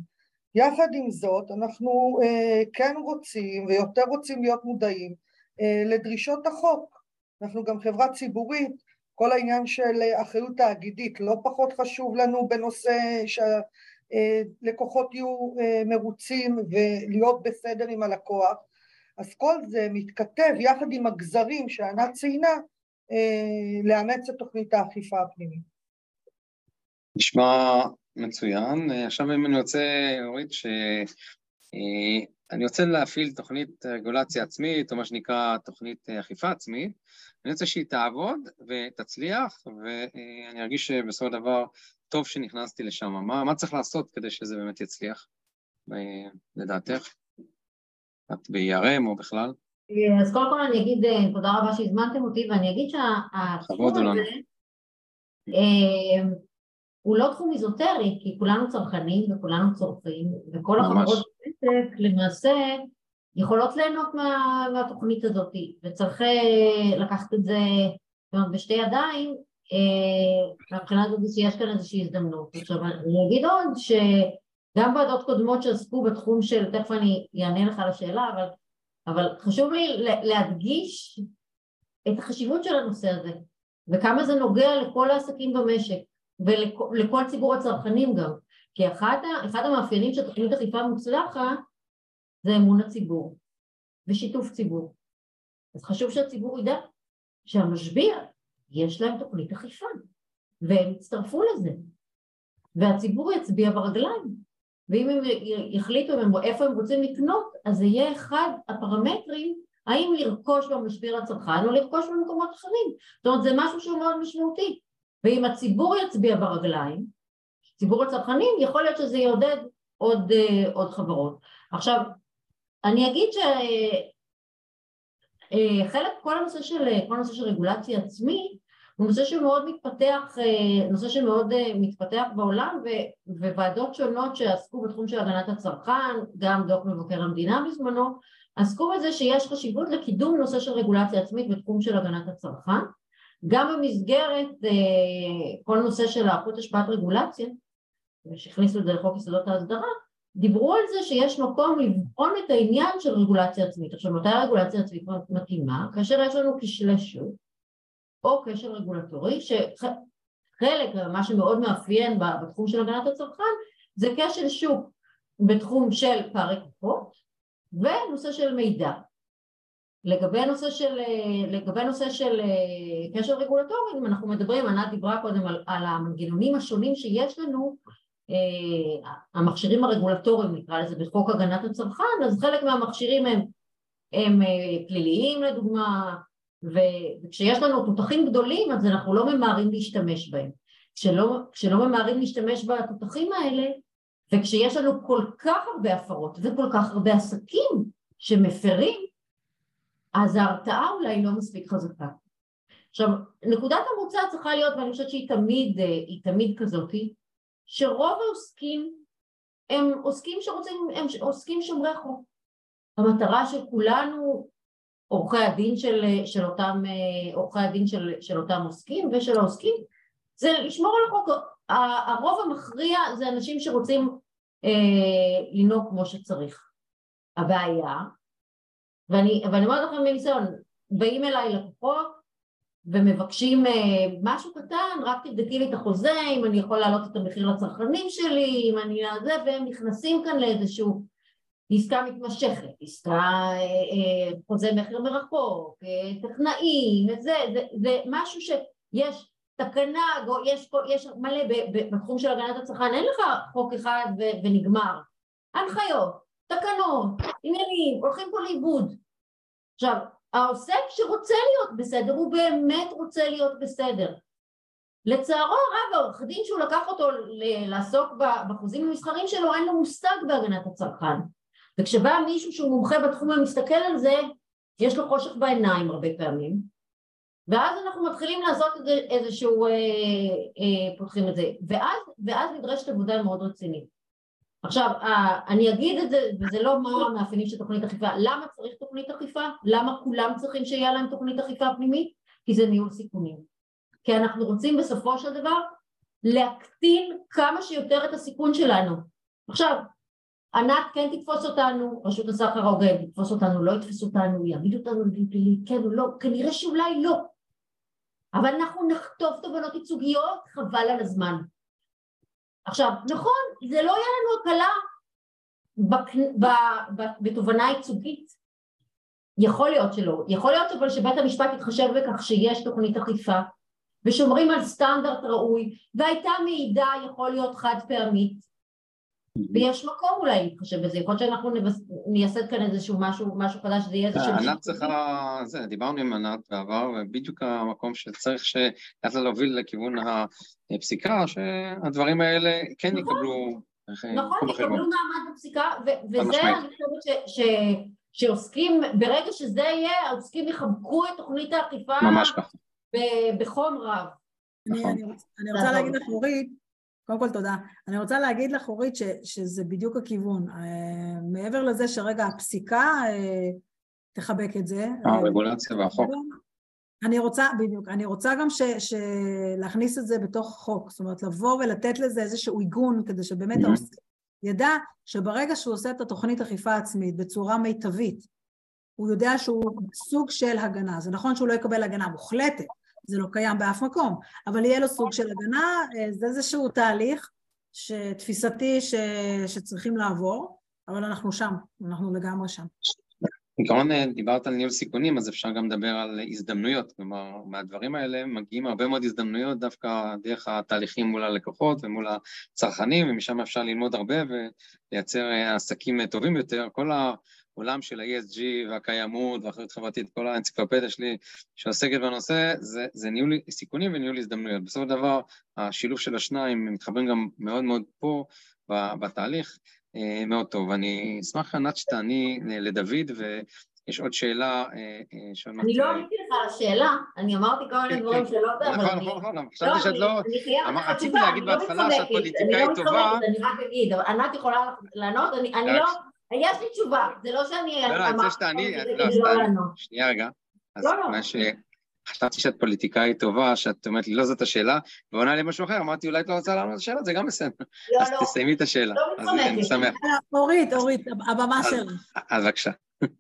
Speaker 4: יחד עם זאת אנחנו אה, כן רוצים ויותר רוצים להיות מודעים אה, לדרישות החוק אנחנו גם חברה ציבורית, כל העניין של אחריות תאגידית לא פחות חשוב לנו בנושא שהלקוחות יהיו אה, מרוצים ולהיות בסדר עם הלקוח, אז כל זה מתכתב יחד עם הגזרים שענת ציינה אה, לאמץ את תוכנית האכיפה הפנימית.
Speaker 2: נשמע מצוין. עכשיו אם אני רוצה, אורית, ש... אני רוצה להפעיל תוכנית רגולציה עצמית, או מה שנקרא תוכנית אכיפה עצמית, אני רוצה שהיא תעבוד ותצליח, ואני ארגיש שבסופו של דבר טוב שנכנסתי לשם. מה, מה צריך לעשות כדי שזה באמת יצליח, לדעתך? את ב-ERM או בכלל?
Speaker 5: אז קודם כל אני אגיד אה, תודה רבה שהזמנתם אותי, ואני אגיד שהתחום הזה אה, הוא לא תחום איזוטרי, כי כולנו צרכנים וכולנו צורכים, וכל החברות בעסק למעשה יכולות ליהנות מה, מהתוכנית הזאת, וצריך אה, לקחת את זה אומרת, בשתי ידיים, אה, מהבחינה הזאת שיש כאן איזושהי הזדמנות. עכשיו אני אגיד עוד גם ועדות קודמות שעסקו בתחום של, תכף אני אענה לך על השאלה, אבל, אבל חשוב לי להדגיש את החשיבות של הנושא הזה, וכמה זה נוגע לכל העסקים במשק, ולכל ציבור הצרכנים גם, כי אחד, אחד המאפיינים של תוכנית אכיפה מוצלחת זה אמון הציבור ושיתוף ציבור. אז חשוב שהציבור ידע שהמשביע יש להם תוכנית אכיפה והם יצטרפו לזה. והציבור יצביע ברגליים ואם הם יחליטו איפה הם רוצים לקנות אז זה יהיה אחד הפרמטרים האם לרכוש במשביר הצרכן או לרכוש במקומות אחרים. זאת אומרת זה משהו שהוא מאוד משמעותי. ואם הציבור יצביע ברגליים ציבור הצרכנים יכול להיות שזה יעודד עוד, אה, עוד חברות. עכשיו אני אגיד שחלק, כל הנושא של, כל הנושא של רגולציה עצמית הוא נושא שמאוד מתפתח, נושא שמאוד מתפתח בעולם ו, וועדות שונות שעסקו בתחום של הגנת הצרכן, גם דוח מבקר המדינה בזמנו, עסקו בזה שיש חשיבות לקידום נושא של רגולציה עצמית בתחום של הגנת הצרכן, גם במסגרת כל נושא של הערכות השפעת רגולציה, שהכניסו את זה לחוק יסודות ההסדרה, דיברו על זה שיש מקום לבחון את העניין של רגולציה עצמית. עכשיו, מתי הרגולציה עצמית מתאימה? כאשר יש לנו כשלי שוק או קשר רגולטורי, שחלק, מה שמאוד מאפיין בתחום של הגנת הצרכן, זה כשל שוק בתחום של פערי כוחות ונושא של מידע. לגבי נושא של, לגבי נושא של קשר רגולטורי, אם אנחנו מדברים, ענת דיברה קודם על, על המנגנונים השונים שיש לנו אה, המכשירים הרגולטוריים נקרא לזה בחוק הגנת הצרכן אז חלק מהמכשירים הם, הם אה, פליליים לדוגמה וכשיש לנו תותחים גדולים אז אנחנו לא ממהרים להשתמש בהם. כשלא, כשלא ממהרים להשתמש בתותחים האלה וכשיש לנו כל כך הרבה הפרות וכל כך הרבה עסקים שמפרים אז ההרתעה אולי לא מספיק חזקה. עכשיו נקודת המוצא צריכה להיות ואני חושבת שהיא תמיד, אה, תמיד כזאתי שרוב העוסקים הם עוסקים שרוצים, הם עוסקים שומרי חוק. המטרה של כולנו, עורכי הדין של, של אותם, עורכי הדין של, של אותם עוסקים ושל העוסקים, זה לשמור על החוק. הרוב המכריע זה אנשים שרוצים אה, לנהוג כמו שצריך. הבעיה, ואני, ואני אומרת לכם מניסיון, באים אליי לקוחות ומבקשים אה, משהו קטן, רק תבדקי לי את החוזה, אם אני יכול להעלות את המחיר לצרכנים שלי, אם אני זה, והם נכנסים כאן לאיזשהו עסקה מתמשכת, עסקה, אה, אה, חוזה מחיר מרחוק, טכנאים, זה, זה, זה משהו שיש תקנה, יש, יש מלא בתחום של הגנת הצרכן, אין לך חוק אחד ונגמר, הנחיות, תקנות, עניינים, הולכים פה לאיבוד. עכשיו, העוסק שרוצה להיות בסדר, הוא באמת רוצה להיות בסדר. לצערו הרב, העורך דין שהוא לקח אותו לעסוק בחוזים המסחרים שלו, אין לו מושג בהגנת הצרכן. וכשבא מישהו שהוא מומחה בתחום ומסתכל על זה, יש לו חושך בעיניים הרבה פעמים, ואז אנחנו מתחילים לעשות איזשהו, אה, אה, פותחים את זה, ואז, ואז נדרשת עבודה מאוד רצינית. עכשיו, אה, אני אגיד את זה, וזה לא מה המאפיינים של תוכנית אכיפה, למה צריך תוכנית אכיפה? למה כולם צריכים שיהיה להם תוכנית אכיפה פנימית? כי זה ניהול סיכונים. כי אנחנו רוצים בסופו של דבר להקטין כמה שיותר את הסיכון שלנו. עכשיו, ענת כן תתפוס אותנו, רשות הסחר ההוגן תתפוס אותנו, לא יתפסו אותנו, יעמידו אותנו לדין פלילי, כן או לא, כנראה שאולי לא. אבל אנחנו נחטוף תובנות ייצוגיות, חבל על הזמן. עכשיו, נכון, זה לא יהיה לנו הקלה בתובנה ייצוגית. יכול להיות שלא. יכול להיות אבל שבית המשפט יתחשב בכך שיש תוכנית אכיפה ושומרים על סטנדרט ראוי והייתה מעידה יכול להיות חד פעמית ויש מקום אולי להתחשב בזה, יכול להיות שאנחנו נייסד כאן איזשהו משהו, משהו חדש, שזה יהיה איזשהו...
Speaker 2: ענת צריכה, זה, דיברנו עם ענת בעבר, ובדיוק המקום שצריך לאט להוביל לכיוון הפסיקה, שהדברים האלה כן נכון. יקבלו...
Speaker 5: נכון, יקבלו מעמד בפסיקה, וזה אני חושבת שעוסקים, ברגע שזה יהיה, העוסקים יחבקו את תוכנית האכיפה
Speaker 2: ממש ככה.
Speaker 5: בחום רב.
Speaker 3: אני רוצה להגיד לך, אורית, קודם כל תודה. אני רוצה להגיד לך, אורית, ש, שזה בדיוק הכיוון. Uh, מעבר לזה שרגע הפסיקה uh, תחבק את זה.
Speaker 2: הרגולציה והחוק.
Speaker 3: אני רוצה, בדיוק, אני רוצה גם ש, ש, להכניס את זה בתוך החוק, זאת אומרת לבוא ולתת לזה איזשהו עיגון כדי שבאמת mm-hmm. העוסקים ידע שברגע שהוא עושה את התוכנית אכיפה עצמית בצורה מיטבית, הוא יודע שהוא סוג של הגנה. זה נכון שהוא לא יקבל הגנה מוחלטת, זה לא קיים באף מקום, אבל יהיה לו סוג של הגנה, אה, זה איזשהו תהליך שתפיסתי ש... שצריכים לעבור, אבל אנחנו שם, אנחנו לגמרי שם.
Speaker 2: בעיקרון אה, דיברת על ניהול סיכונים, אז אפשר גם לדבר על הזדמנויות, כלומר, מהדברים האלה מגיעים הרבה מאוד הזדמנויות דווקא דרך התהליכים מול הלקוחות ומול הצרכנים, ומשם אפשר ללמוד הרבה ולייצר אה, עסקים טובים יותר. כל העולם של ה-ESG והקיימות והאחריות חברתית, כל האנציקלופדיה שלי שעוסקת בנושא, זה, זה ניהול סיכונים וניהול הזדמנויות. בסופו של דבר, השילוב של השניים מתחברים גם מאוד מאוד פה בתהליך. אה, מאוד טוב. אני אשמח, ענת, שתעני לדוד, ויש עוד שאלה
Speaker 5: אה, שעוד אני לא עניתי לך על השאלה, אני אמרתי כל מיני כן, דברים כן. שלא יודע,
Speaker 2: אבל נכון, אני... נכון, נכון, חשבתי שאת לא... רציתי להגיד לא בהתחלה שאת פוליטיקאית טובה.
Speaker 5: אני רק אגיד, ענת יכולה לענות, אני לא... יש לי תשובה, זה לא שאני...
Speaker 2: לא, לא, אני רוצה שתעני, לא, שנייה רגע. לא, לא. חשבתי שאת פוליטיקאית טובה, שאת אומרת לי, לא זאת השאלה, ועונה לי משהו אחר, אמרתי, אולי את לא רוצה לענות על השאלה, זה גם בסדר. לא, אז לא. תסיימי את השאלה.
Speaker 5: לא מתחמקת.
Speaker 3: אורית, אורית, הבמה שלך.
Speaker 2: אז בבקשה.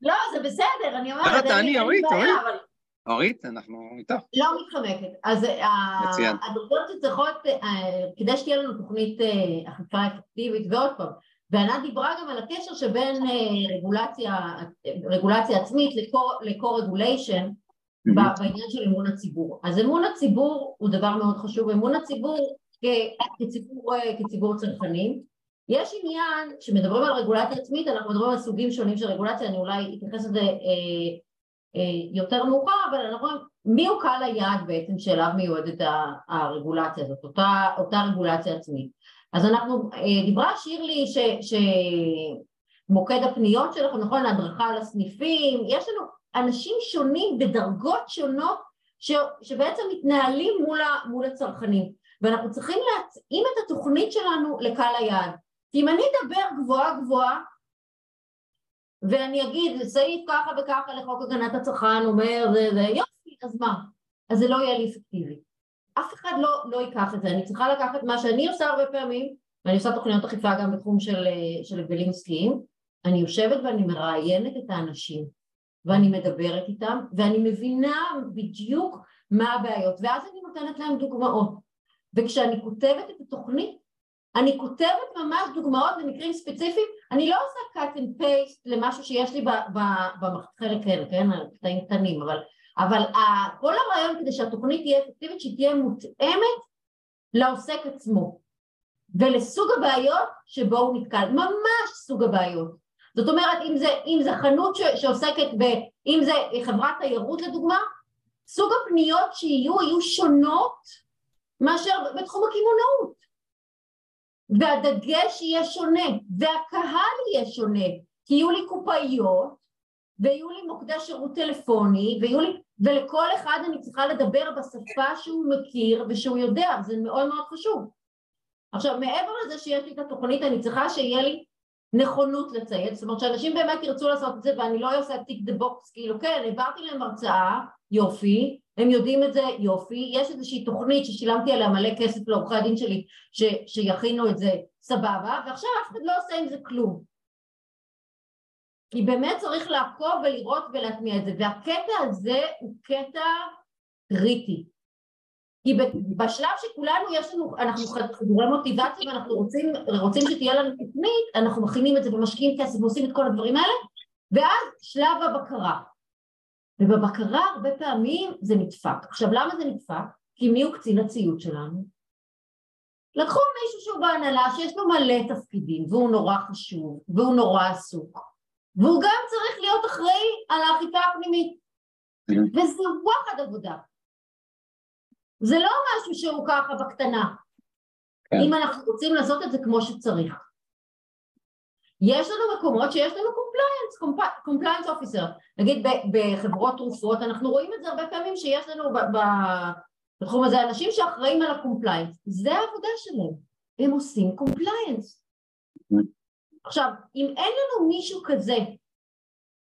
Speaker 5: לא, זה בסדר, אני אומרת,
Speaker 2: לא, תעני, אורית, אורית. אורית, אנחנו איתך.
Speaker 5: לא מתחמקת. אז הדרגות שצריכות, אה, כדי שתהיה לנו תוכנית אה, אכיפה אפקטיבית, ועוד פעם, וענת דיברה גם על הקשר שבין אה, רגולציה עצמית ל-co-regulation, בעניין של אמון הציבור. אז אמון הציבור הוא דבר מאוד חשוב, אמון הציבור כציבור, כציבור צרכנים. יש עניין, כשמדברים על רגולציה עצמית, אנחנו מדברים על סוגים שונים של רגולציה, אני אולי אתייחס לזה אה, אה, יותר מאוחר, אבל אנחנו רואים מי הוא קהל היעד בעצם שאליו מיועדת הרגולציה הזאת, אותה, אותה רגולציה עצמית. אז אנחנו, אה, דיברה שירלי ש, שמוקד הפניות שלכם, נכון, הדרכה לסניפים, יש לנו אנשים שונים בדרגות שונות ש, שבעצם מתנהלים מול, ה, מול הצרכנים. ואנחנו צריכים להתאים את התוכנית שלנו לקהל היעד. כי אם אני אדבר גבוהה גבוהה ואני אגיד סעיף ככה וככה לחוק הגנת הצרכן אומר יופי אז מה? אז זה לא יהיה לי אפקטיבי אף אחד לא, לא ייקח את זה. אני צריכה לקחת מה שאני עושה הרבה פעמים ואני עושה תוכניות אכיפה גם בתחום של, של הגבלים עסקיים. אני יושבת ואני מראיינת את האנשים ואני מדברת איתם ואני מבינה בדיוק מה הבעיות. ואז אני נותנת להם דוגמאות. וכשאני כותבת את התוכנית אני כותבת ממש דוגמאות למקרים ספציפיים. אני לא עושה cut and paste למשהו שיש לי בחלק כאלה, כן, קטעים קטנים אבל, אבל כל הרעיון כדי שהתוכנית תהיה אפקטיבית שהיא תהיה מותאמת לעוסק עצמו. ולסוג הבעיות שבו הוא נתקל, ממש סוג הבעיות. זאת אומרת אם זה, אם זה חנות ש, שעוסקת ב... אם זה חברת תיירות לדוגמה, סוג הפניות שיהיו יהיו שונות מאשר בתחום הקמעונאות. והדגש יהיה שונה והקהל יהיה שונה. כי יהיו לי קופאיות ויהיו לי מוקדי שירות טלפוני ויהיו לי, ולכל אחד אני צריכה לדבר בשפה שהוא מכיר ושהוא יודע, זה מאוד מאוד חשוב. עכשיו מעבר לזה שיש לי את התוכנית אני צריכה שיהיה לי נכונות לציית, זאת אומרת שאנשים באמת ירצו לעשות את זה ואני לא עושה tick the box, כאילו כן, העברתי להם הרצאה, יופי, הם יודעים את זה, יופי, יש איזושהי תוכנית ששילמתי עליה מלא כסף לעורכי הדין שלי ש, שיכינו את זה, סבבה, ועכשיו אף אחד לא עושה עם זה כלום. כי באמת צריך לעקוב ולראות ולהטמיע את זה, והקטע הזה הוא קטע קריטי. כי בשלב שכולנו יש לנו, אנחנו חדורי מוטיבציה ואנחנו רוצים, רוצים שתהיה לנו תוכנית, אנחנו מכינים את זה ומשקיעים כסף ועושים את כל הדברים האלה, ואז שלב הבקרה. ובבקרה הרבה פעמים זה נדפק. עכשיו למה זה נדפק? כי מי הוא קצין הציות שלנו? לקחו מישהו שהוא בהנהלה שיש לו מלא תפקידים והוא נורא חשוב והוא נורא עסוק והוא גם צריך להיות אחראי על האכיפה הפנימית. וזה וואחד עבודה. זה לא משהו שהוא ככה בקטנה, כן. אם אנחנו רוצים לעשות את זה כמו שצריך. יש לנו מקומות שיש לנו compliance, compliance officer, נגיד בחברות תרופות, אנחנו רואים את זה הרבה פעמים שיש לנו בתחום הזה אנשים שאחראים על ה compliance, זה העבודה שלהם, הם עושים compliance. עכשיו, אם אין לנו מישהו כזה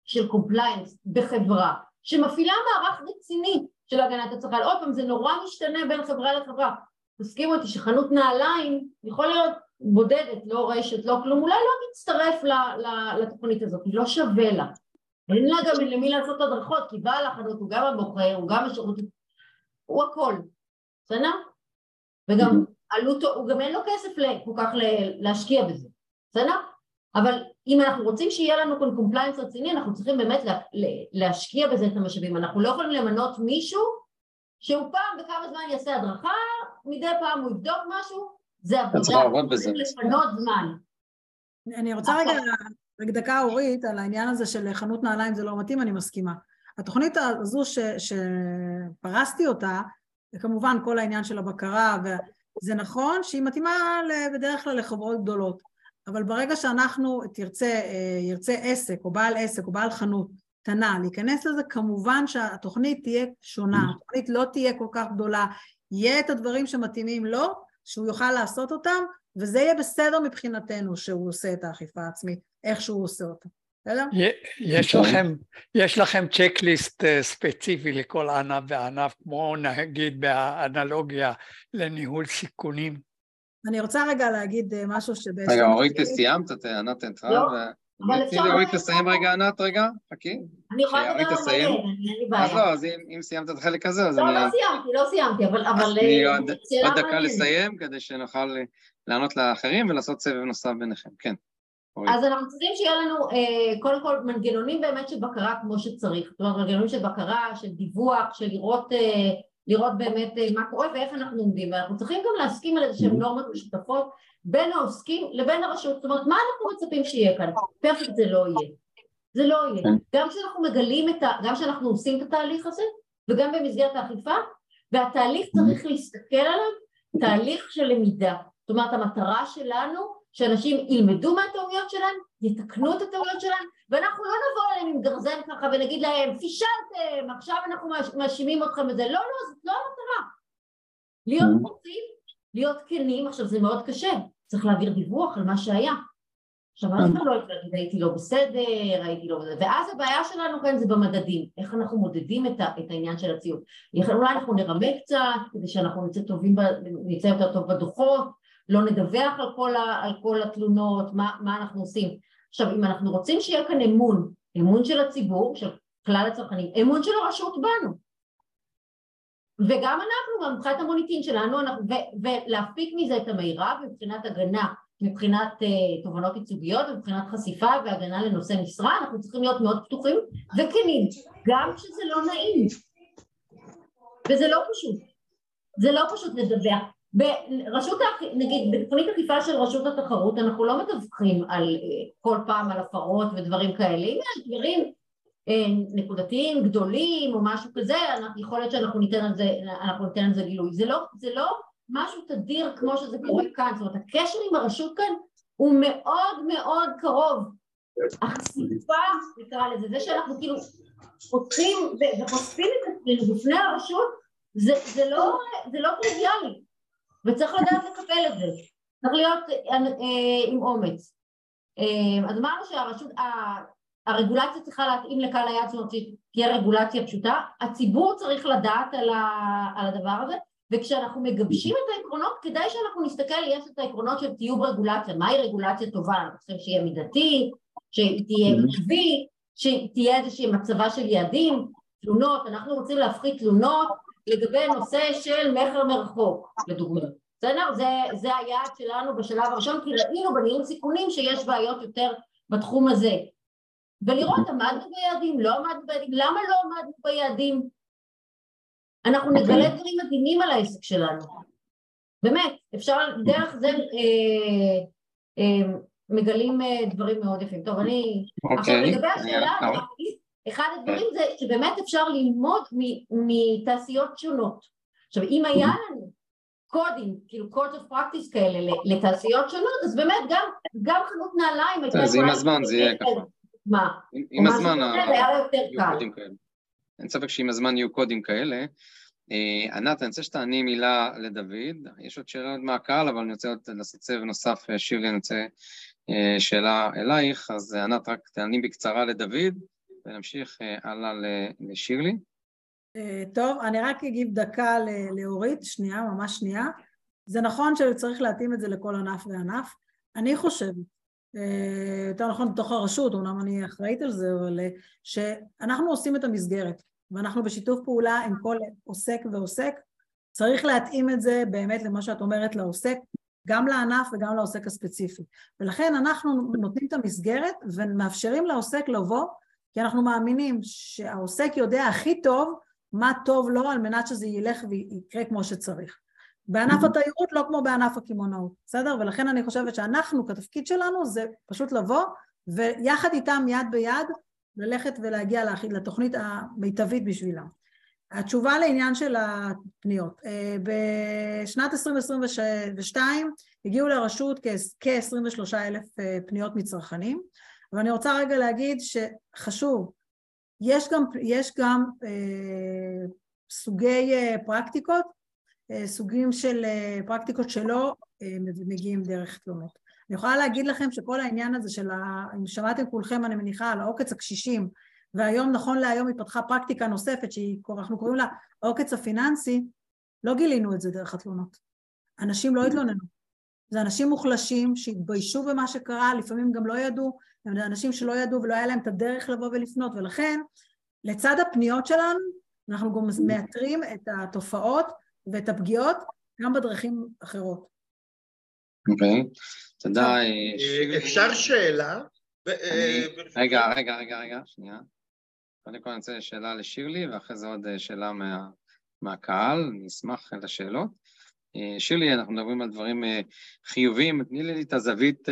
Speaker 5: של compliance בחברה שמפעילה מערך רציני של הגנת הצרכן. עוד פעם, זה נורא משתנה בין חברה לחברה. תסכימו איתי שחנות נעליים, יכול להיות בודדת, לא רשת, לא כלום, אולי לא תצטרף לתוכנית הזאת, היא לא שווה לה. אין לה גם למי לעשות הדרכות, כי בעל החנות הוא גם המוכר, הוא גם השירות, הוא הכל, בסדר? וגם עלות, הוא גם אין לו כסף כל כך להשקיע בזה, בסדר? אבל אם אנחנו רוצים שיהיה לנו כאן compliance רציני, אנחנו צריכים באמת לה, להשקיע בזה את המשאבים. אנחנו לא יכולים למנות מישהו שהוא פעם בכמה זמן יעשה הדרכה, מדי פעם הוא יבדוק משהו, זה עבודה.
Speaker 2: צריך לעבוד בזה.
Speaker 5: לפנות זמן.
Speaker 3: אני רוצה רגע, רק דקה אורית, על העניין הזה של חנות נעליים זה לא מתאים, אני מסכימה. התוכנית הזו ש, שפרסתי אותה, זה כמובן כל העניין של הבקרה, וזה נכון שהיא מתאימה בדרך כלל לחברות גדולות. אבל ברגע שאנחנו תרצה, אה, ירצה עסק או בעל עסק או בעל חנות קטנה להיכנס לזה, כמובן שהתוכנית תהיה שונה, mm-hmm. התוכנית לא תהיה כל כך גדולה, יהיה את הדברים שמתאימים לו, שהוא יוכל לעשות אותם, וזה יהיה בסדר מבחינתנו שהוא עושה את האכיפה העצמית, איך שהוא עושה אותה. בסדר?
Speaker 1: יש לכם, יש לכם צ'קליסט אה, ספציפי לכל ענף וענף, כמו נגיד באנלוגיה לניהול סיכונים?
Speaker 3: אני רוצה רגע להגיד אה, משהו שבעצם...
Speaker 2: רגע, אורית, סיימת? ענת אנטרה? לא, אבל אפשר... תני לאורית לסיים רגע, ענת, רגע, חכי.
Speaker 5: אני יכולה לדבר על מלא, אין לי בעיה.
Speaker 2: אז לא, אז אם סיימת את החלק הזה, אז
Speaker 5: לא, אני... לא, לא סיימתי, לא סיימתי, אבל...
Speaker 2: אה, עוד דקה לסיים, כדי שנוכל לענות לאחרים ולעשות סבב נוסף ביניכם, כן.
Speaker 5: אז אנחנו צריכים שיהיה לנו אה, קודם כל מנגנונים באמת של בקרה כמו שצריך, זאת אומרת מנגנונים של בקרה, של דיווח, של לראות לראות באמת אה, מה קורה ואיך אנחנו עומדים. ואנחנו צריכים גם להסכים על איזה שהן נורמות משותפות בין העוסקים לבין הרשות. זאת אומרת מה אנחנו מצפים שיהיה כאן? פרפקט זה לא יהיה. זה לא יהיה. כן. גם כשאנחנו מגלים את ה... גם כשאנחנו עושים את התהליך הזה וגם במסגרת האכיפה והתהליך צריך להסתכל עליו תהליך של למידה. זאת אומרת המטרה שלנו שאנשים ילמדו מהטעויות שלהם, יתקנו את הטעויות שלהם, ואנחנו לא נבוא אליהם עם גרזן ככה ונגיד להם, פישלתם, עכשיו אנחנו מאשימים אתכם בזה. לא, לא, זאת לא המטרה. להיות רוצים, להיות כנים, עכשיו זה מאוד קשה, צריך להעביר דיווח על מה שהיה. עכשיו, אף אחד לא יכול להגיד, הייתי לא בסדר, הייתי לא בסדר, ואז הבעיה שלנו כאן זה במדדים, איך אנחנו מודדים את, ה, את העניין של הציוד. אולי אנחנו נרמה קצת, כדי שאנחנו נצא טובים, נצא יותר טוב בדוחות, לא נדווח על כל, ה, על כל התלונות, מה, מה אנחנו עושים. עכשיו, אם אנחנו רוצים שיהיה כאן אמון, אמון של הציבור, של כלל הצרכנים, אמון של הרשות בנו. וגם אנחנו, מבחינת המוניטין שלנו, אנחנו, ו, ולהפיק מזה את המירב מבחינת הגנה, מבחינת uh, תובנות ייצוגיות, מבחינת חשיפה והגנה לנושא משרה, אנחנו צריכים להיות מאוד פתוחים וכנים, גם כשזה לא נעים. וזה לא פשוט. זה לא פשוט לדווח. ברשות, נגיד בתוכנית אכיפה של רשות התחרות אנחנו לא מדווחים על אה, כל פעם על הפרות ודברים כאלה, אם יש דברים אה, נקודתיים גדולים או משהו כזה, יכול להיות שאנחנו ניתן על זה, אנחנו ניתן על זה גילוי, זה לא, זה לא משהו תדיר כמו שזה קורה כאן, זאת אומרת הקשר עם הרשות כאן הוא מאוד מאוד קרוב, החשיפה נקרא לזה, זה שאנחנו כאילו פותחים וחושפים את עצמנו בפני הרשות זה, זה לא, זה לא טריוויאלי וצריך לדעת לקבל את זה, צריך להיות אה, אה, עם אומץ. אה, אז אמרנו שהרשות, הרגולציה צריכה להתאים לקהל היעד, אומרת שתהיה רגולציה פשוטה, הציבור צריך לדעת על, ה, על הדבר הזה, וכשאנחנו מגבשים את העקרונות, כדאי שאנחנו נסתכל, יש את העקרונות של טיוב רגולציה, מהי רגולציה טובה, אנחנו צריכים שיהיה מידתי, שתהיה עקבית, שתהיה איזושהי מצבה של יעדים, תלונות, אנחנו רוצים להפחית תלונות, לגבי נושא של מכר מרחוק, לדוגמה. בסדר? זה, זה היעד שלנו בשלב הראשון, כי ראינו בניהול סיכונים שיש בעיות יותר בתחום הזה. ולראות, עמדנו ביעדים, לא עמדנו ביעדים, למה לא עמדנו ביעדים? אנחנו אוקיי. נגלה דברים מדהימים על העסק שלנו. באמת, אפשר דרך זה אה, אה, מגלים אה, דברים מאוד יפים. טוב, אני... Okay. עכשיו, אוקיי. לגבי השאלה, אחד הדברים זה שבאמת אפשר ללמוד מתעשיות שונות. עכשיו אם היה לנו קודים, כאילו קוד of practice כאלה לתעשיות שונות, אז באמת גם, גם חנות נעליים
Speaker 2: הייתה... אז עם הזמן זה יהיה ככה.
Speaker 5: מה?
Speaker 2: עם הזמן כאלה. אין ספק שעם הזמן יהיו קודים כאלה. אה, ענת, אני רוצה שתעני מילה לדוד, יש עוד שאלה מהקהל, אבל אני רוצה לעשות סבב נוסף, אה, שירלי, אני רוצה אה, שאלה אלייך, אז ענת, רק תעני בקצרה לדוד, ונמשיך אה, הלאה לשירלי.
Speaker 3: אה, טוב, אני רק אגיב דקה לאורית, שנייה, ממש שנייה. זה נכון שצריך להתאים את זה לכל ענף וענף. אני חושבת, אה, יותר נכון בתוך הרשות, אומנם אני אחראית על זה, אבל שאנחנו עושים את המסגרת, ואנחנו בשיתוף פעולה עם כל עוסק ועוסק, צריך להתאים את זה באמת למה שאת אומרת לעוסק, גם לענף וגם לעוסק הספציפי. ולכן אנחנו נותנים את המסגרת ומאפשרים לעוסק לבוא, כי אנחנו מאמינים שהעוסק יודע הכי טוב מה טוב לו על מנת שזה ילך ויקרה כמו שצריך. בענף התיירות לא כמו בענף הקמעונאות, בסדר? ולכן אני חושבת שאנחנו, כתפקיד שלנו, זה פשוט לבוא ויחד איתם יד ביד ללכת ולהגיע לתוכנית המיטבית בשבילם. התשובה לעניין של הפניות. אה, בשנת 2022 הגיעו לרשות כ-23 אלף אה, פניות מצרכנים, אבל אני רוצה רגע להגיד שחשוב, יש גם, יש גם אה, סוגי אה, פרקטיקות, אה, סוגים של אה, פרקטיקות שלא אה, מגיעים דרך תלונות. אני יכולה להגיד לכם שכל העניין הזה של, ה... אם שמעתם כולכם אני מניחה על העוקץ הקשישים והיום, נכון להיום, התפתחה פרקטיקה נוספת שאנחנו קוראים לה העוקץ הפיננסי, לא גילינו את זה דרך התלונות. אנשים לא התלוננו. זה אנשים מוחלשים שהתביישו במה שקרה, לפעמים גם לא ידעו, הם אנשים שלא ידעו ולא היה להם את הדרך לבוא ולפנות, ולכן לצד הפניות שלנו, אנחנו גם מאתרים את התופעות ואת הפגיעות גם בדרכים אחרות.
Speaker 2: אוקיי, תודה.
Speaker 6: אה, אפשר שאלה?
Speaker 2: אה, רגע, רגע, רגע, רגע, שנייה. קודם כל אני רוצה שאלה לשירלי, ואחרי זה עוד אה, שאלה מה, מהקהל, אני אשמח לשאלות. אה, שירלי, אנחנו מדברים על דברים אה, חיוביים, תני לי את הזווית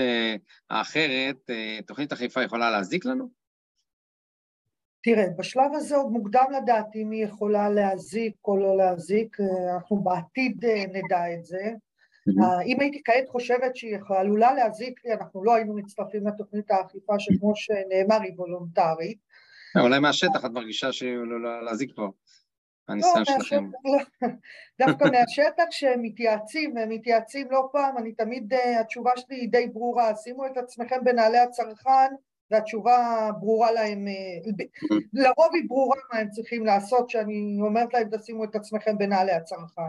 Speaker 2: האחרת, תוכנית אכיפה יכולה להזיק לנו?
Speaker 4: תראה, בשלב הזה עוד מוקדם לדעת אם היא יכולה להזיק או לא להזיק, אנחנו בעתיד נדע את זה. אם הייתי כעת חושבת שהיא עלולה להזיק לי, אנחנו לא היינו מצטרפים לתוכנית האכיפה שכמו שנאמר היא וולונטרית.
Speaker 2: אולי מהשטח את מרגישה שהיא עלולה להזיק פה. הניסיון לא, שלכם.
Speaker 4: לא, דווקא מהשטח שהם מתייעצים, הם מתייעצים לא פעם, אני תמיד, אה, התשובה שלי היא די ברורה, שימו את עצמכם בנעלי הצרכן, והתשובה ברורה להם, אה, לרוב היא ברורה מה הם צריכים לעשות, שאני אומרת להם תשימו את עצמכם בנעלי הצרכן.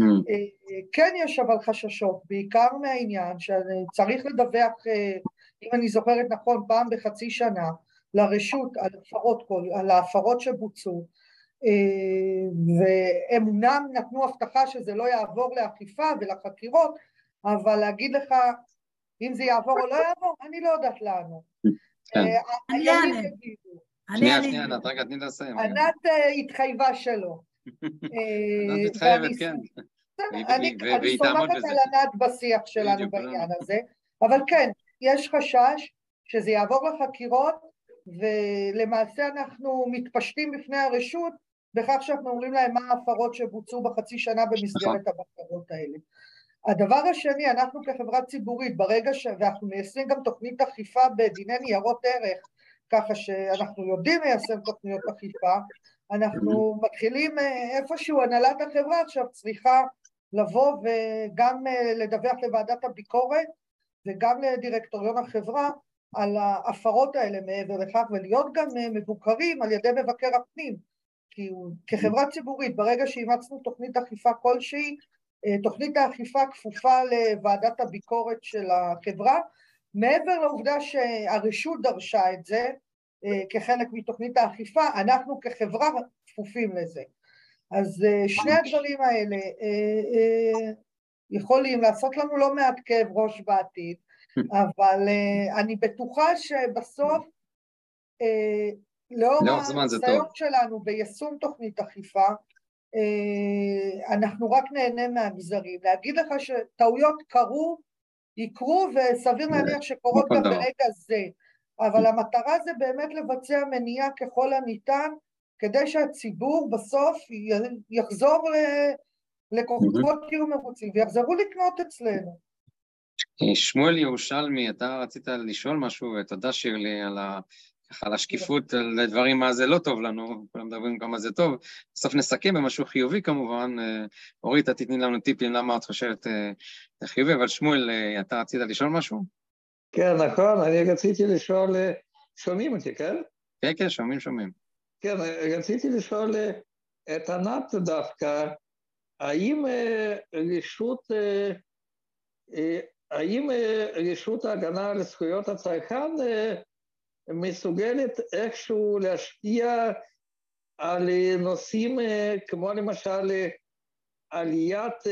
Speaker 4: אה, כן יש אבל חששות, בעיקר מהעניין שצריך לדווח, אם אני זוכרת נכון, פעם בחצי שנה, לרשות על הפרות, על ההפרות שבוצעו והם אמנם נתנו הבטחה שזה לא יעבור לאכיפה ולחקירות אבל להגיד לך אם זה יעבור או לא יעבור אני לא יודעת לענות.
Speaker 2: כן. אה, אני אענה. שנייה, שנייה, ענת, רגע, תני לסיים.
Speaker 4: ענת אה, התחייבה שלא.
Speaker 2: ענת מתחייבת, כן.
Speaker 4: אני סומכת על ענת בשיח שלנו בעניין הזה, אבל כן, יש חשש שזה יעבור לחקירות ולמעשה אנחנו מתפשטים בפני הרשות בכך שאנחנו אומרים להם מה ההפרות שבוצעו בחצי שנה במסגרת נכון. הבקרות האלה. הדבר השני, אנחנו כחברה ציבורית, ברגע ש... ואנחנו מיישמים גם תוכנית אכיפה בדיני ניירות ערך, ככה שאנחנו יודעים ליישם תוכניות אכיפה, אנחנו מתחילים אה, איפשהו, הנהלת החברה עכשיו צריכה לבוא וגם אה, לדווח לוועדת הביקורת וגם לדירקטוריון החברה על ההפרות האלה מעבר לכך ולהיות גם אה, מבוקרים על ידי מבקר הפנים כי כחברה ציבורית ברגע שאימצנו תוכנית אכיפה כלשהי אה, תוכנית האכיפה כפופה לוועדת הביקורת של החברה. מעבר לעובדה שהרשות דרשה את זה אה, כחלק מתוכנית האכיפה אנחנו כחברה כפופים לזה. אז שני הדברים האלה יכולים לעשות לנו לא מעט כאב ראש בעתיד אבל אני בטוחה שבסוף, לאור הניסיון שלנו ביישום תוכנית אכיפה, uh, אנחנו רק נהנה מהגזרים. להגיד לך שטעויות קרו, יקרו, וסביר להניח שקורות גם ברגע זה, אבל המטרה זה באמת לבצע מניעה ככל הניתן, כדי שהציבור בסוף יחזור לקוחות יהיו מרוצים ויחזרו לקנות אצלנו.
Speaker 2: שמואל ירושלמי, אתה רצית לשאול משהו, ותודה שירלי על, ה, ככה, על השקיפות, על דברים מה זה לא טוב לנו, כולם מדברים כמה זה טוב. בסוף נסכם במשהו חיובי כמובן. אה, אורית, את תתני לנו טיפים למה את חושבת אה, זה חיובי, אבל שמואל, אה, אתה רצית לשאול משהו?
Speaker 7: כן, נכון, אני רציתי לשאול, שומעים אותי, כן?
Speaker 2: כן, כן, שומעים, שומעים.
Speaker 7: כן, רציתי לשאול את ענת דווקא, האם רשות, האם רשות ההגנה על זכויות הצרכן מסוגלת איכשהו להשפיע על נושאים כמו למשל עליית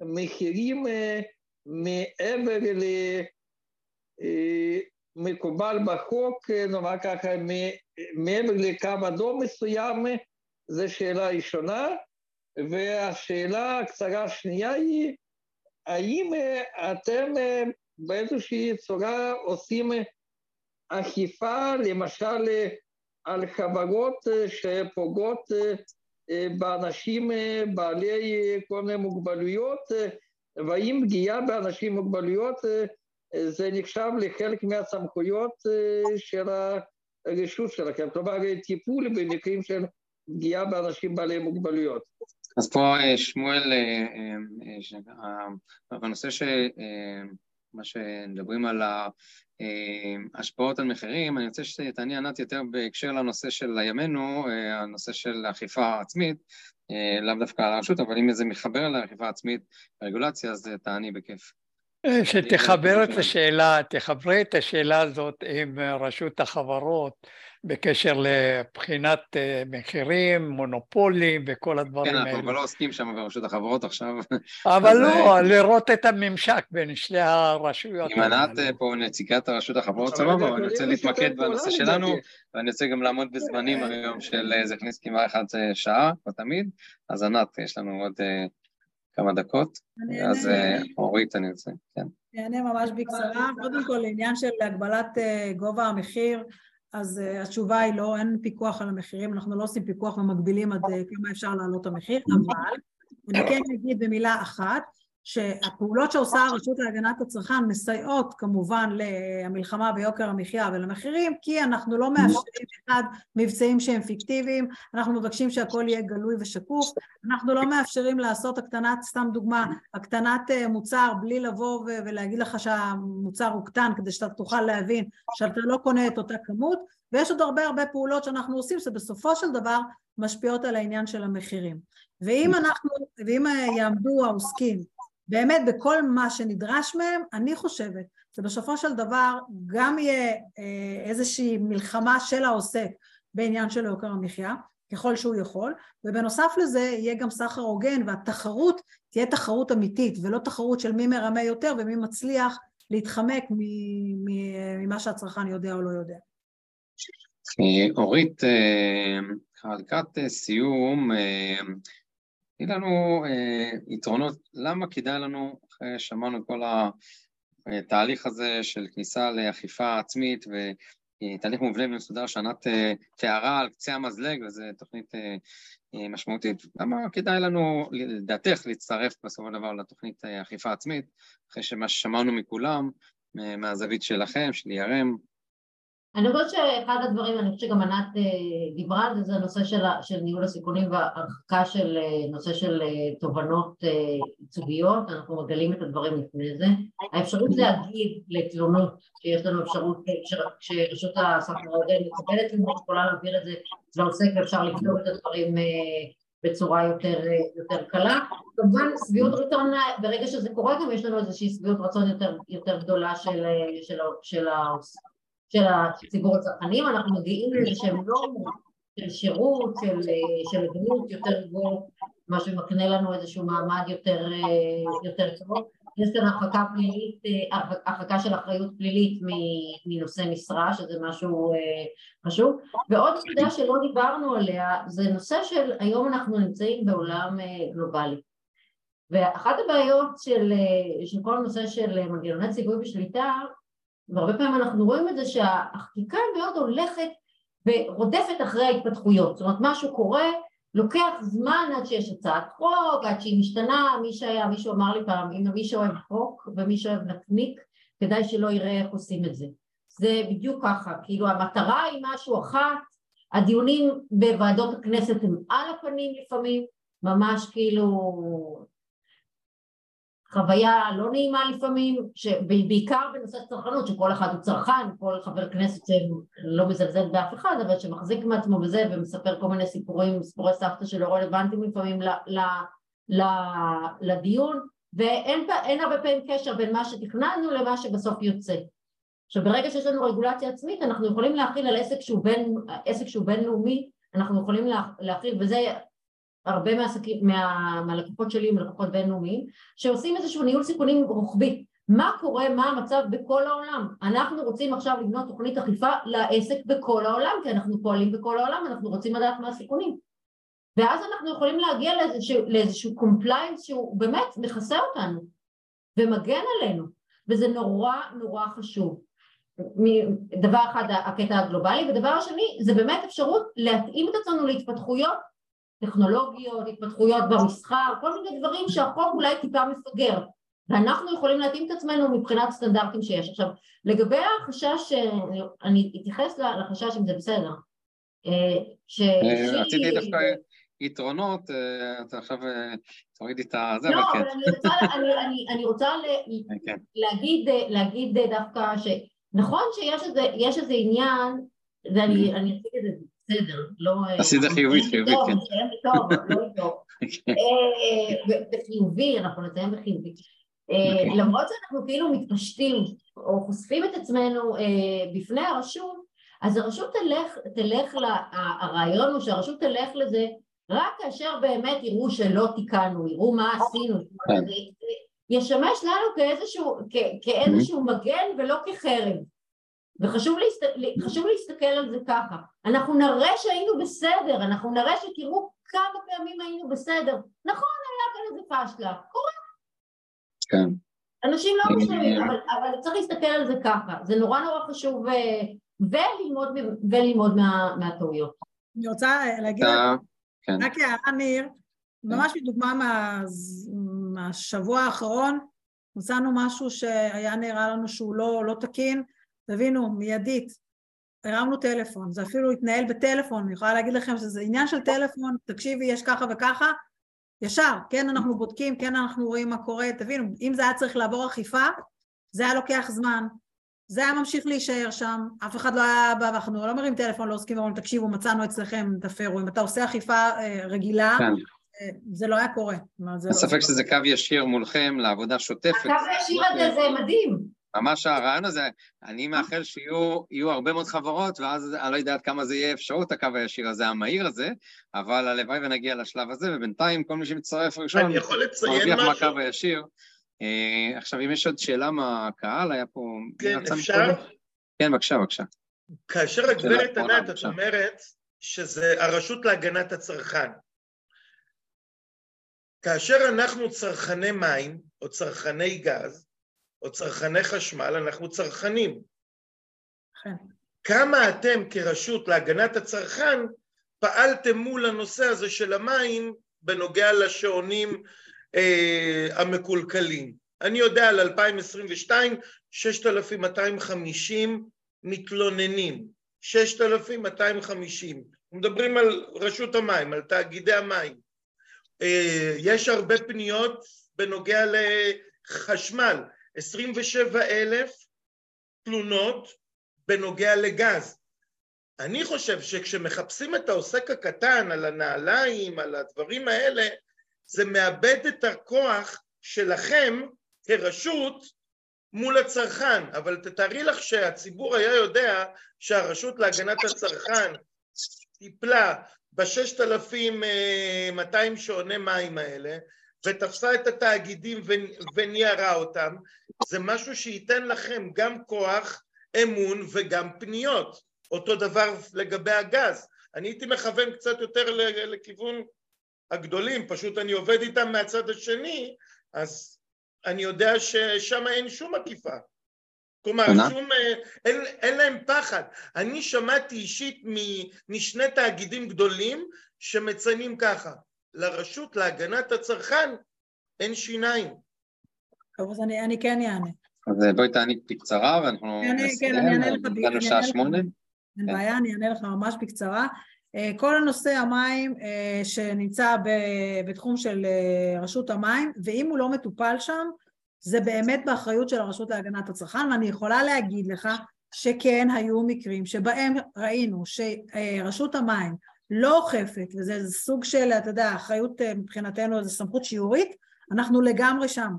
Speaker 7: מחירים מעבר למקובל בחוק, נאמר ככה, מעבר לקו אדום מסוים, זו שאלה ראשונה. והשאלה הקצרה השנייה היא, האם אתם באיזושהי צורה עושים אכיפה, למשל על חברות שפוגעות באנשים בעלי כל מיני מוגבלויות, והאם פגיעה באנשים עם מוגבלויות זה נחשב לחלק מהסמכויות של הרשות שלכם, כלומר טיפול במקרים של פגיעה באנשים בעלי מוגבלויות.
Speaker 2: אז פה שמואל, בנושא ש... מה שמדברים על ההשפעות על מחירים, אני רוצה שתעני ענת יותר בהקשר לנושא של ימינו, הנושא של אכיפה עצמית, לאו דווקא על הרשות, אבל אם זה מחבר לאכיפה עצמית, רגולציה, אז תעני בכיף.
Speaker 1: שתחבר את השאלה, תחברי את השאלה הזאת עם רשות החברות בקשר לבחינת מחירים, מונופולים וכל הדברים האלה.
Speaker 2: כן, אנחנו לא עוסקים שם ברשות החברות עכשיו.
Speaker 1: אבל לא, לראות את הממשק בין שני הרשויות.
Speaker 2: אם ענת פה נציגת הרשות החברות, סבבה, אני רוצה להתמקד בנושא שלנו, ואני רוצה גם לעמוד בזמנים היום של זכניסקי מה אחד שעה, כמו תמיד, אז ענת, יש לנו עוד כמה דקות, אז אורית אני רוצה, כן.
Speaker 3: אני אענה ממש בקצרה, קודם כל לעניין של הגבלת גובה המחיר, אז התשובה היא לא, אין פיקוח על המחירים, אנחנו לא עושים פיקוח ומגבילים עד כמה אפשר להעלות המחיר, אבל אני כן אגיד במילה אחת, שהפעולות שעושה הרשות להגנת הצרכן מסייעות כמובן למלחמה ביוקר המחיה ולמחירים, כי אנחנו לא מאפשרים אחד מבצעים שהם פיקטיביים, אנחנו מבקשים שהכל יהיה גלוי ושקוף, אנחנו לא מאפשרים לעשות הקטנת, סתם דוגמה, הקטנת מוצר בלי לבוא ולהגיד לך שהמוצר הוא קטן כדי שאתה תוכל להבין שאתה לא קונה את אותה כמות, ויש עוד הרבה הרבה פעולות שאנחנו עושים שבסופו של דבר משפיעות על העניין של המחירים. ואם אנחנו, ואם יעמדו העוסקים באמת בכל מה שנדרש מהם, אני חושבת שבסופו של דבר גם יהיה איזושהי מלחמה של העוסק בעניין של יוקר המחיה, ככל שהוא יכול, ובנוסף לזה יהיה גם סחר הוגן והתחרות תהיה תחרות אמיתית ולא תחרות של מי מרמה יותר ומי מצליח להתחמק ממה שהצרכן יודע או לא יודע.
Speaker 2: אורית, לקראת סיום, תני לנו אה, יתרונות, למה כדאי לנו, אחרי שמענו כל התהליך הזה של כניסה לאכיפה עצמית ותהליך מובנה ומסודר שענת אה, תיארה על קצה המזלג, וזו תוכנית אה, אה, משמעותית, למה כדאי לנו, לדעתך, להצטרף בסופו של דבר לתוכנית אה, אכיפה עצמית, אחרי שמה ששמענו מכולם, מהזווית שלכם, של ERM,
Speaker 5: אני חושבת שאחד הדברים, אני חושבת שגם ענת דיברה על זה, זה הנושא של, של ניהול הסיכונים והרחקה של נושא של תובנות ייצוגיות, אנחנו מגלים את הדברים לפני זה. האפשרות להגיב לתלונות, שיש לנו אפשרות, כשרשות הסחר ההוגן מקבלת תלונות, יכולה להעביר את זה לעוסק ואפשר לבדוק את הדברים בצורה יותר, יותר קלה. כמובן שביעות רצון, ברגע שזה קורה גם יש לנו איזושהי שביעות רצון יותר, יותר גדולה של, של, של העוסק. של הציבור הצרכנים, אנחנו מגיעים לאיזה שהם נורמות של שירות, של, של דמות יותר גבוה, מה שמקנה לנו איזשהו מעמד יותר, יותר טוב. יש כאן הרחקה פלילית, הרחקה של אחריות פלילית מנושא משרה, שזה משהו חשוב. ועוד נקודה שלא דיברנו עליה, זה נושא של היום אנחנו נמצאים בעולם גלובלי. ואחת הבעיות של, של כל הנושא של מנגנוני ציווי בשליטה והרבה פעמים אנחנו רואים את זה שהחקיקה מאוד הולכת ורודפת אחרי ההתפתחויות, זאת אומרת משהו קורה, לוקח זמן עד שיש הצעת חוק, עד שהיא משתנה, מי שהיה, מישהו אמר לי פעם, אם מי שאוהב חוק ומי שאוהב נקניק, כדאי שלא יראה איך עושים את זה. זה בדיוק ככה, כאילו המטרה היא משהו אחת, הדיונים בוועדות הכנסת הם על הפנים לפעמים, ממש כאילו חוויה לא נעימה לפעמים, בעיקר בנושא צרכנות, שכל אחד הוא צרכן, כל חבר כנסת שלא מזלזל באף אחד, אבל שמחזיק מעצמו בזה ומספר כל מיני סיפורים, סיפורי סבתא שלא רלוונטיים לפעמים לדיון, ואין הרבה פעמים קשר בין מה שתכננו למה שבסוף יוצא. עכשיו ברגע שיש לנו רגולציה עצמית אנחנו יכולים להכיל על עסק שהוא, בין, עסק שהוא בינלאומי, אנחנו יכולים להכיל, וזה הרבה מהעסקים, מה, מהלקוחות שלי הם לקוחות בינלאומיים, שעושים איזשהו ניהול סיכונים רוחבי. מה קורה, מה המצב בכל העולם? אנחנו רוצים עכשיו לבנות תוכנית אכיפה לעסק בכל העולם, כי אנחנו פועלים בכל העולם, אנחנו רוצים לדעת מה הסיכונים. ואז אנחנו יכולים להגיע לאיזשהו, לאיזשהו compliance שהוא באמת מכסה אותנו ומגן עלינו, וזה נורא נורא חשוב. דבר אחד הקטע הגלובלי, ודבר השני זה באמת אפשרות להתאים את עצמנו להתפתחויות טכנולוגיות, התפתחויות במסחר, כל מיני דברים שהחוק אולי טיפה מפגר ואנחנו יכולים להתאים את עצמנו מבחינת סטנדרטים שיש. עכשיו, לגבי החשש, אני אתייחס לחשש אם זה בסדר.
Speaker 2: אה, אה, רציתי דווקא יתרונות, אה, אתה עכשיו תורידי את הזה,
Speaker 5: אבל כן. לא, אבל אני רוצה. להגיד דווקא שנכון שיש איזה עניין, ואני אציג את זה בסדר, לא...
Speaker 2: עשית חיובית, חיובית, כן.
Speaker 5: נסיים בטוב, לא טוב. בחיובי, אנחנו נסיים בחיובי. אה. למרות שאנחנו כאילו מתפשטים או חושפים את עצמנו אה, בפני הרשות, אז הרשות תלך, תלך, הרעיון הוא שהרשות תלך לזה רק כאשר באמת יראו שלא תיקנו, יראו מה עשינו, כן. ישמש לנו כאיזשהו, כאיזשהו מגן ולא כחרב. וחשוב להסת... להסתכל על זה ככה, אנחנו נראה שהיינו בסדר, אנחנו נראה שתראו כמה פעמים היינו בסדר, נכון היה כאן איזה פשלה, קורה. כן. אנשים לא משלמים, אבל, אבל צריך להסתכל על זה ככה, זה נורא נורא חשוב אה, וללמוד, וללמוד מה, מהטעויות.
Speaker 3: אני רוצה להגיד, כן. רק הערה ניר, ממש מדוגמה מה, מהשבוע האחרון, מצאנו משהו שהיה נראה לנו שהוא לא, לא תקין, תבינו, מיידית, הרמנו טלפון, זה אפילו התנהל בטלפון, אני יכולה להגיד לכם שזה עניין של טלפון, תקשיבי, יש ככה וככה, ישר, כן אנחנו בודקים, כן אנחנו רואים מה קורה, תבינו, אם זה היה צריך לעבור אכיפה, זה היה לוקח זמן, זה היה ממשיך להישאר שם, אף אחד לא היה בא, ואנחנו לא מרים טלפון לעוסקים ואומרים, תקשיבו, מצאנו אצלכם, תפרו, אם אתה עושה אכיפה אה, רגילה, כן. אה, זה לא היה קורה.
Speaker 2: אין לא- ספק שזה קו ישיר מולכם לעבודה שוטפת.
Speaker 5: הקו הישיר הזה זה מדהים.
Speaker 2: ממש הרעיון הזה, אני מאחל שיהיו הרבה מאוד חברות, ואז אני לא יודע עד כמה זה יהיה אפשרות, הקו הישיר הזה, המהיר הזה, אבל הלוואי ונגיע לשלב הזה, ובינתיים כל מי שמצטרף ראשון,
Speaker 6: אני יכול לציין משהו?
Speaker 2: מרוויח מהקו הישיר. אה, עכשיו, אם יש עוד שאלה מהקהל, היה פה...
Speaker 6: כן, אפשר?
Speaker 2: כן, בבקשה, בבקשה.
Speaker 6: כאשר הגברת ענת, את אומרת שזה הרשות להגנת הצרכן. כאשר אנחנו צרכני מים או צרכני גז, או צרכני חשמל, אנחנו צרכנים. כן. כמה אתם כרשות להגנת הצרכן פעלתם מול הנושא הזה של המים בנוגע לשעונים אה, המקולקלים? אני יודע על 2022, 6,250 מתלוננים, 6,250. מדברים על רשות המים, על תאגידי המים. אה, יש הרבה פניות בנוגע לחשמל. 27 אלף תלונות בנוגע לגז. אני חושב שכשמחפשים את העוסק הקטן על הנעליים, על הדברים האלה, זה מאבד את הכוח שלכם כרשות מול הצרכן, אבל תתארי לך שהציבור היה יודע שהרשות להגנת הצרכן טיפלה ב-6,200 שעוני מים האלה, ותפסה את התאגידים וניירה אותם, זה משהו שייתן לכם גם כוח, אמון וגם פניות. אותו דבר לגבי הגז. אני הייתי מכוון קצת יותר לכיוון הגדולים, פשוט אני עובד איתם מהצד השני, אז אני יודע ששם אין שום עקיפה. כלומר, שום, אה, אין, אין להם פחד. אני שמעתי אישית משני תאגידים גדולים שמציינים ככה, לרשות להגנת הצרכן אין שיניים.
Speaker 3: טוב, אז אני, אני כן אענה.
Speaker 2: אז בואי תעני בקצרה ואנחנו
Speaker 3: נסיים, כן, אני אענה לך,
Speaker 2: הגענו שעה שמונה. אין
Speaker 3: כן. בעיה, אני אענה לך ממש בקצרה. אה, כל הנושא המים אה, שנמצא בתחום של אה, רשות המים, ואם הוא לא מטופל שם, זה באמת באחריות של הרשות להגנת הצרכן, ואני יכולה להגיד לך שכן היו מקרים שבהם ראינו שרשות המים לא אוכפת, וזה סוג של, אתה יודע, אחריות מבחינתנו, זו סמכות שיעורית, אנחנו לגמרי שם.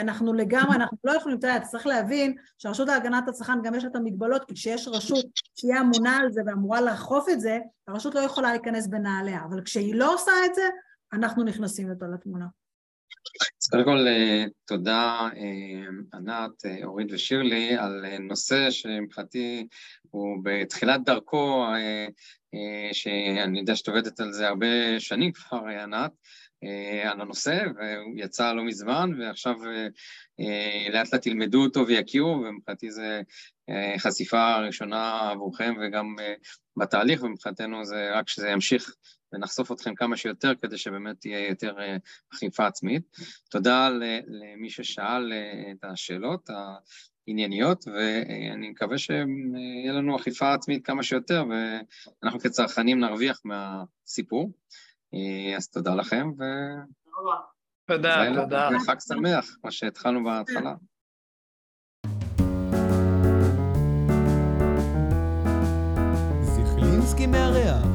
Speaker 3: אנחנו לגמרי, אנחנו לא יכולים, אתה יודע, צריך להבין שהרשות להגנת הצרכן גם יש לה את המגבלות, כי כשיש רשות שהיא אמונה על זה ואמורה לאכוף את זה, הרשות לא יכולה להיכנס בנעליה, אבל כשהיא לא עושה את זה, אנחנו נכנסים יותר לתמונה.
Speaker 2: אז קודם כל, אה, תודה אה, ענת, אה, אורית ושירלי, על נושא שמבחינתי הוא בתחילת דרכו, שאני יודע שאת עובדת על זה הרבה שנים כבר, ענת, על הנושא, והוא יצא לא מזמן, ועכשיו לאט לאט ילמדו אותו ויכירו, ומבחינתי זה חשיפה ראשונה עבורכם וגם בתהליך, ומבחינתנו זה רק שזה ימשיך ונחשוף אתכם כמה שיותר כדי שבאמת תהיה יותר אה, אכיפה עצמית. תודה למי ששאל אה, את השאלות הענייניות, ואני מקווה שיהיה לנו אכיפה עצמית כמה שיותר, ואנחנו כצרכנים נרוויח מהסיפור. אז תודה לכם, ו...
Speaker 1: תודה, תודה.
Speaker 2: וחג שמח, מה שהתחלנו בהתחלה.
Speaker 8: זיכלינסקי מארח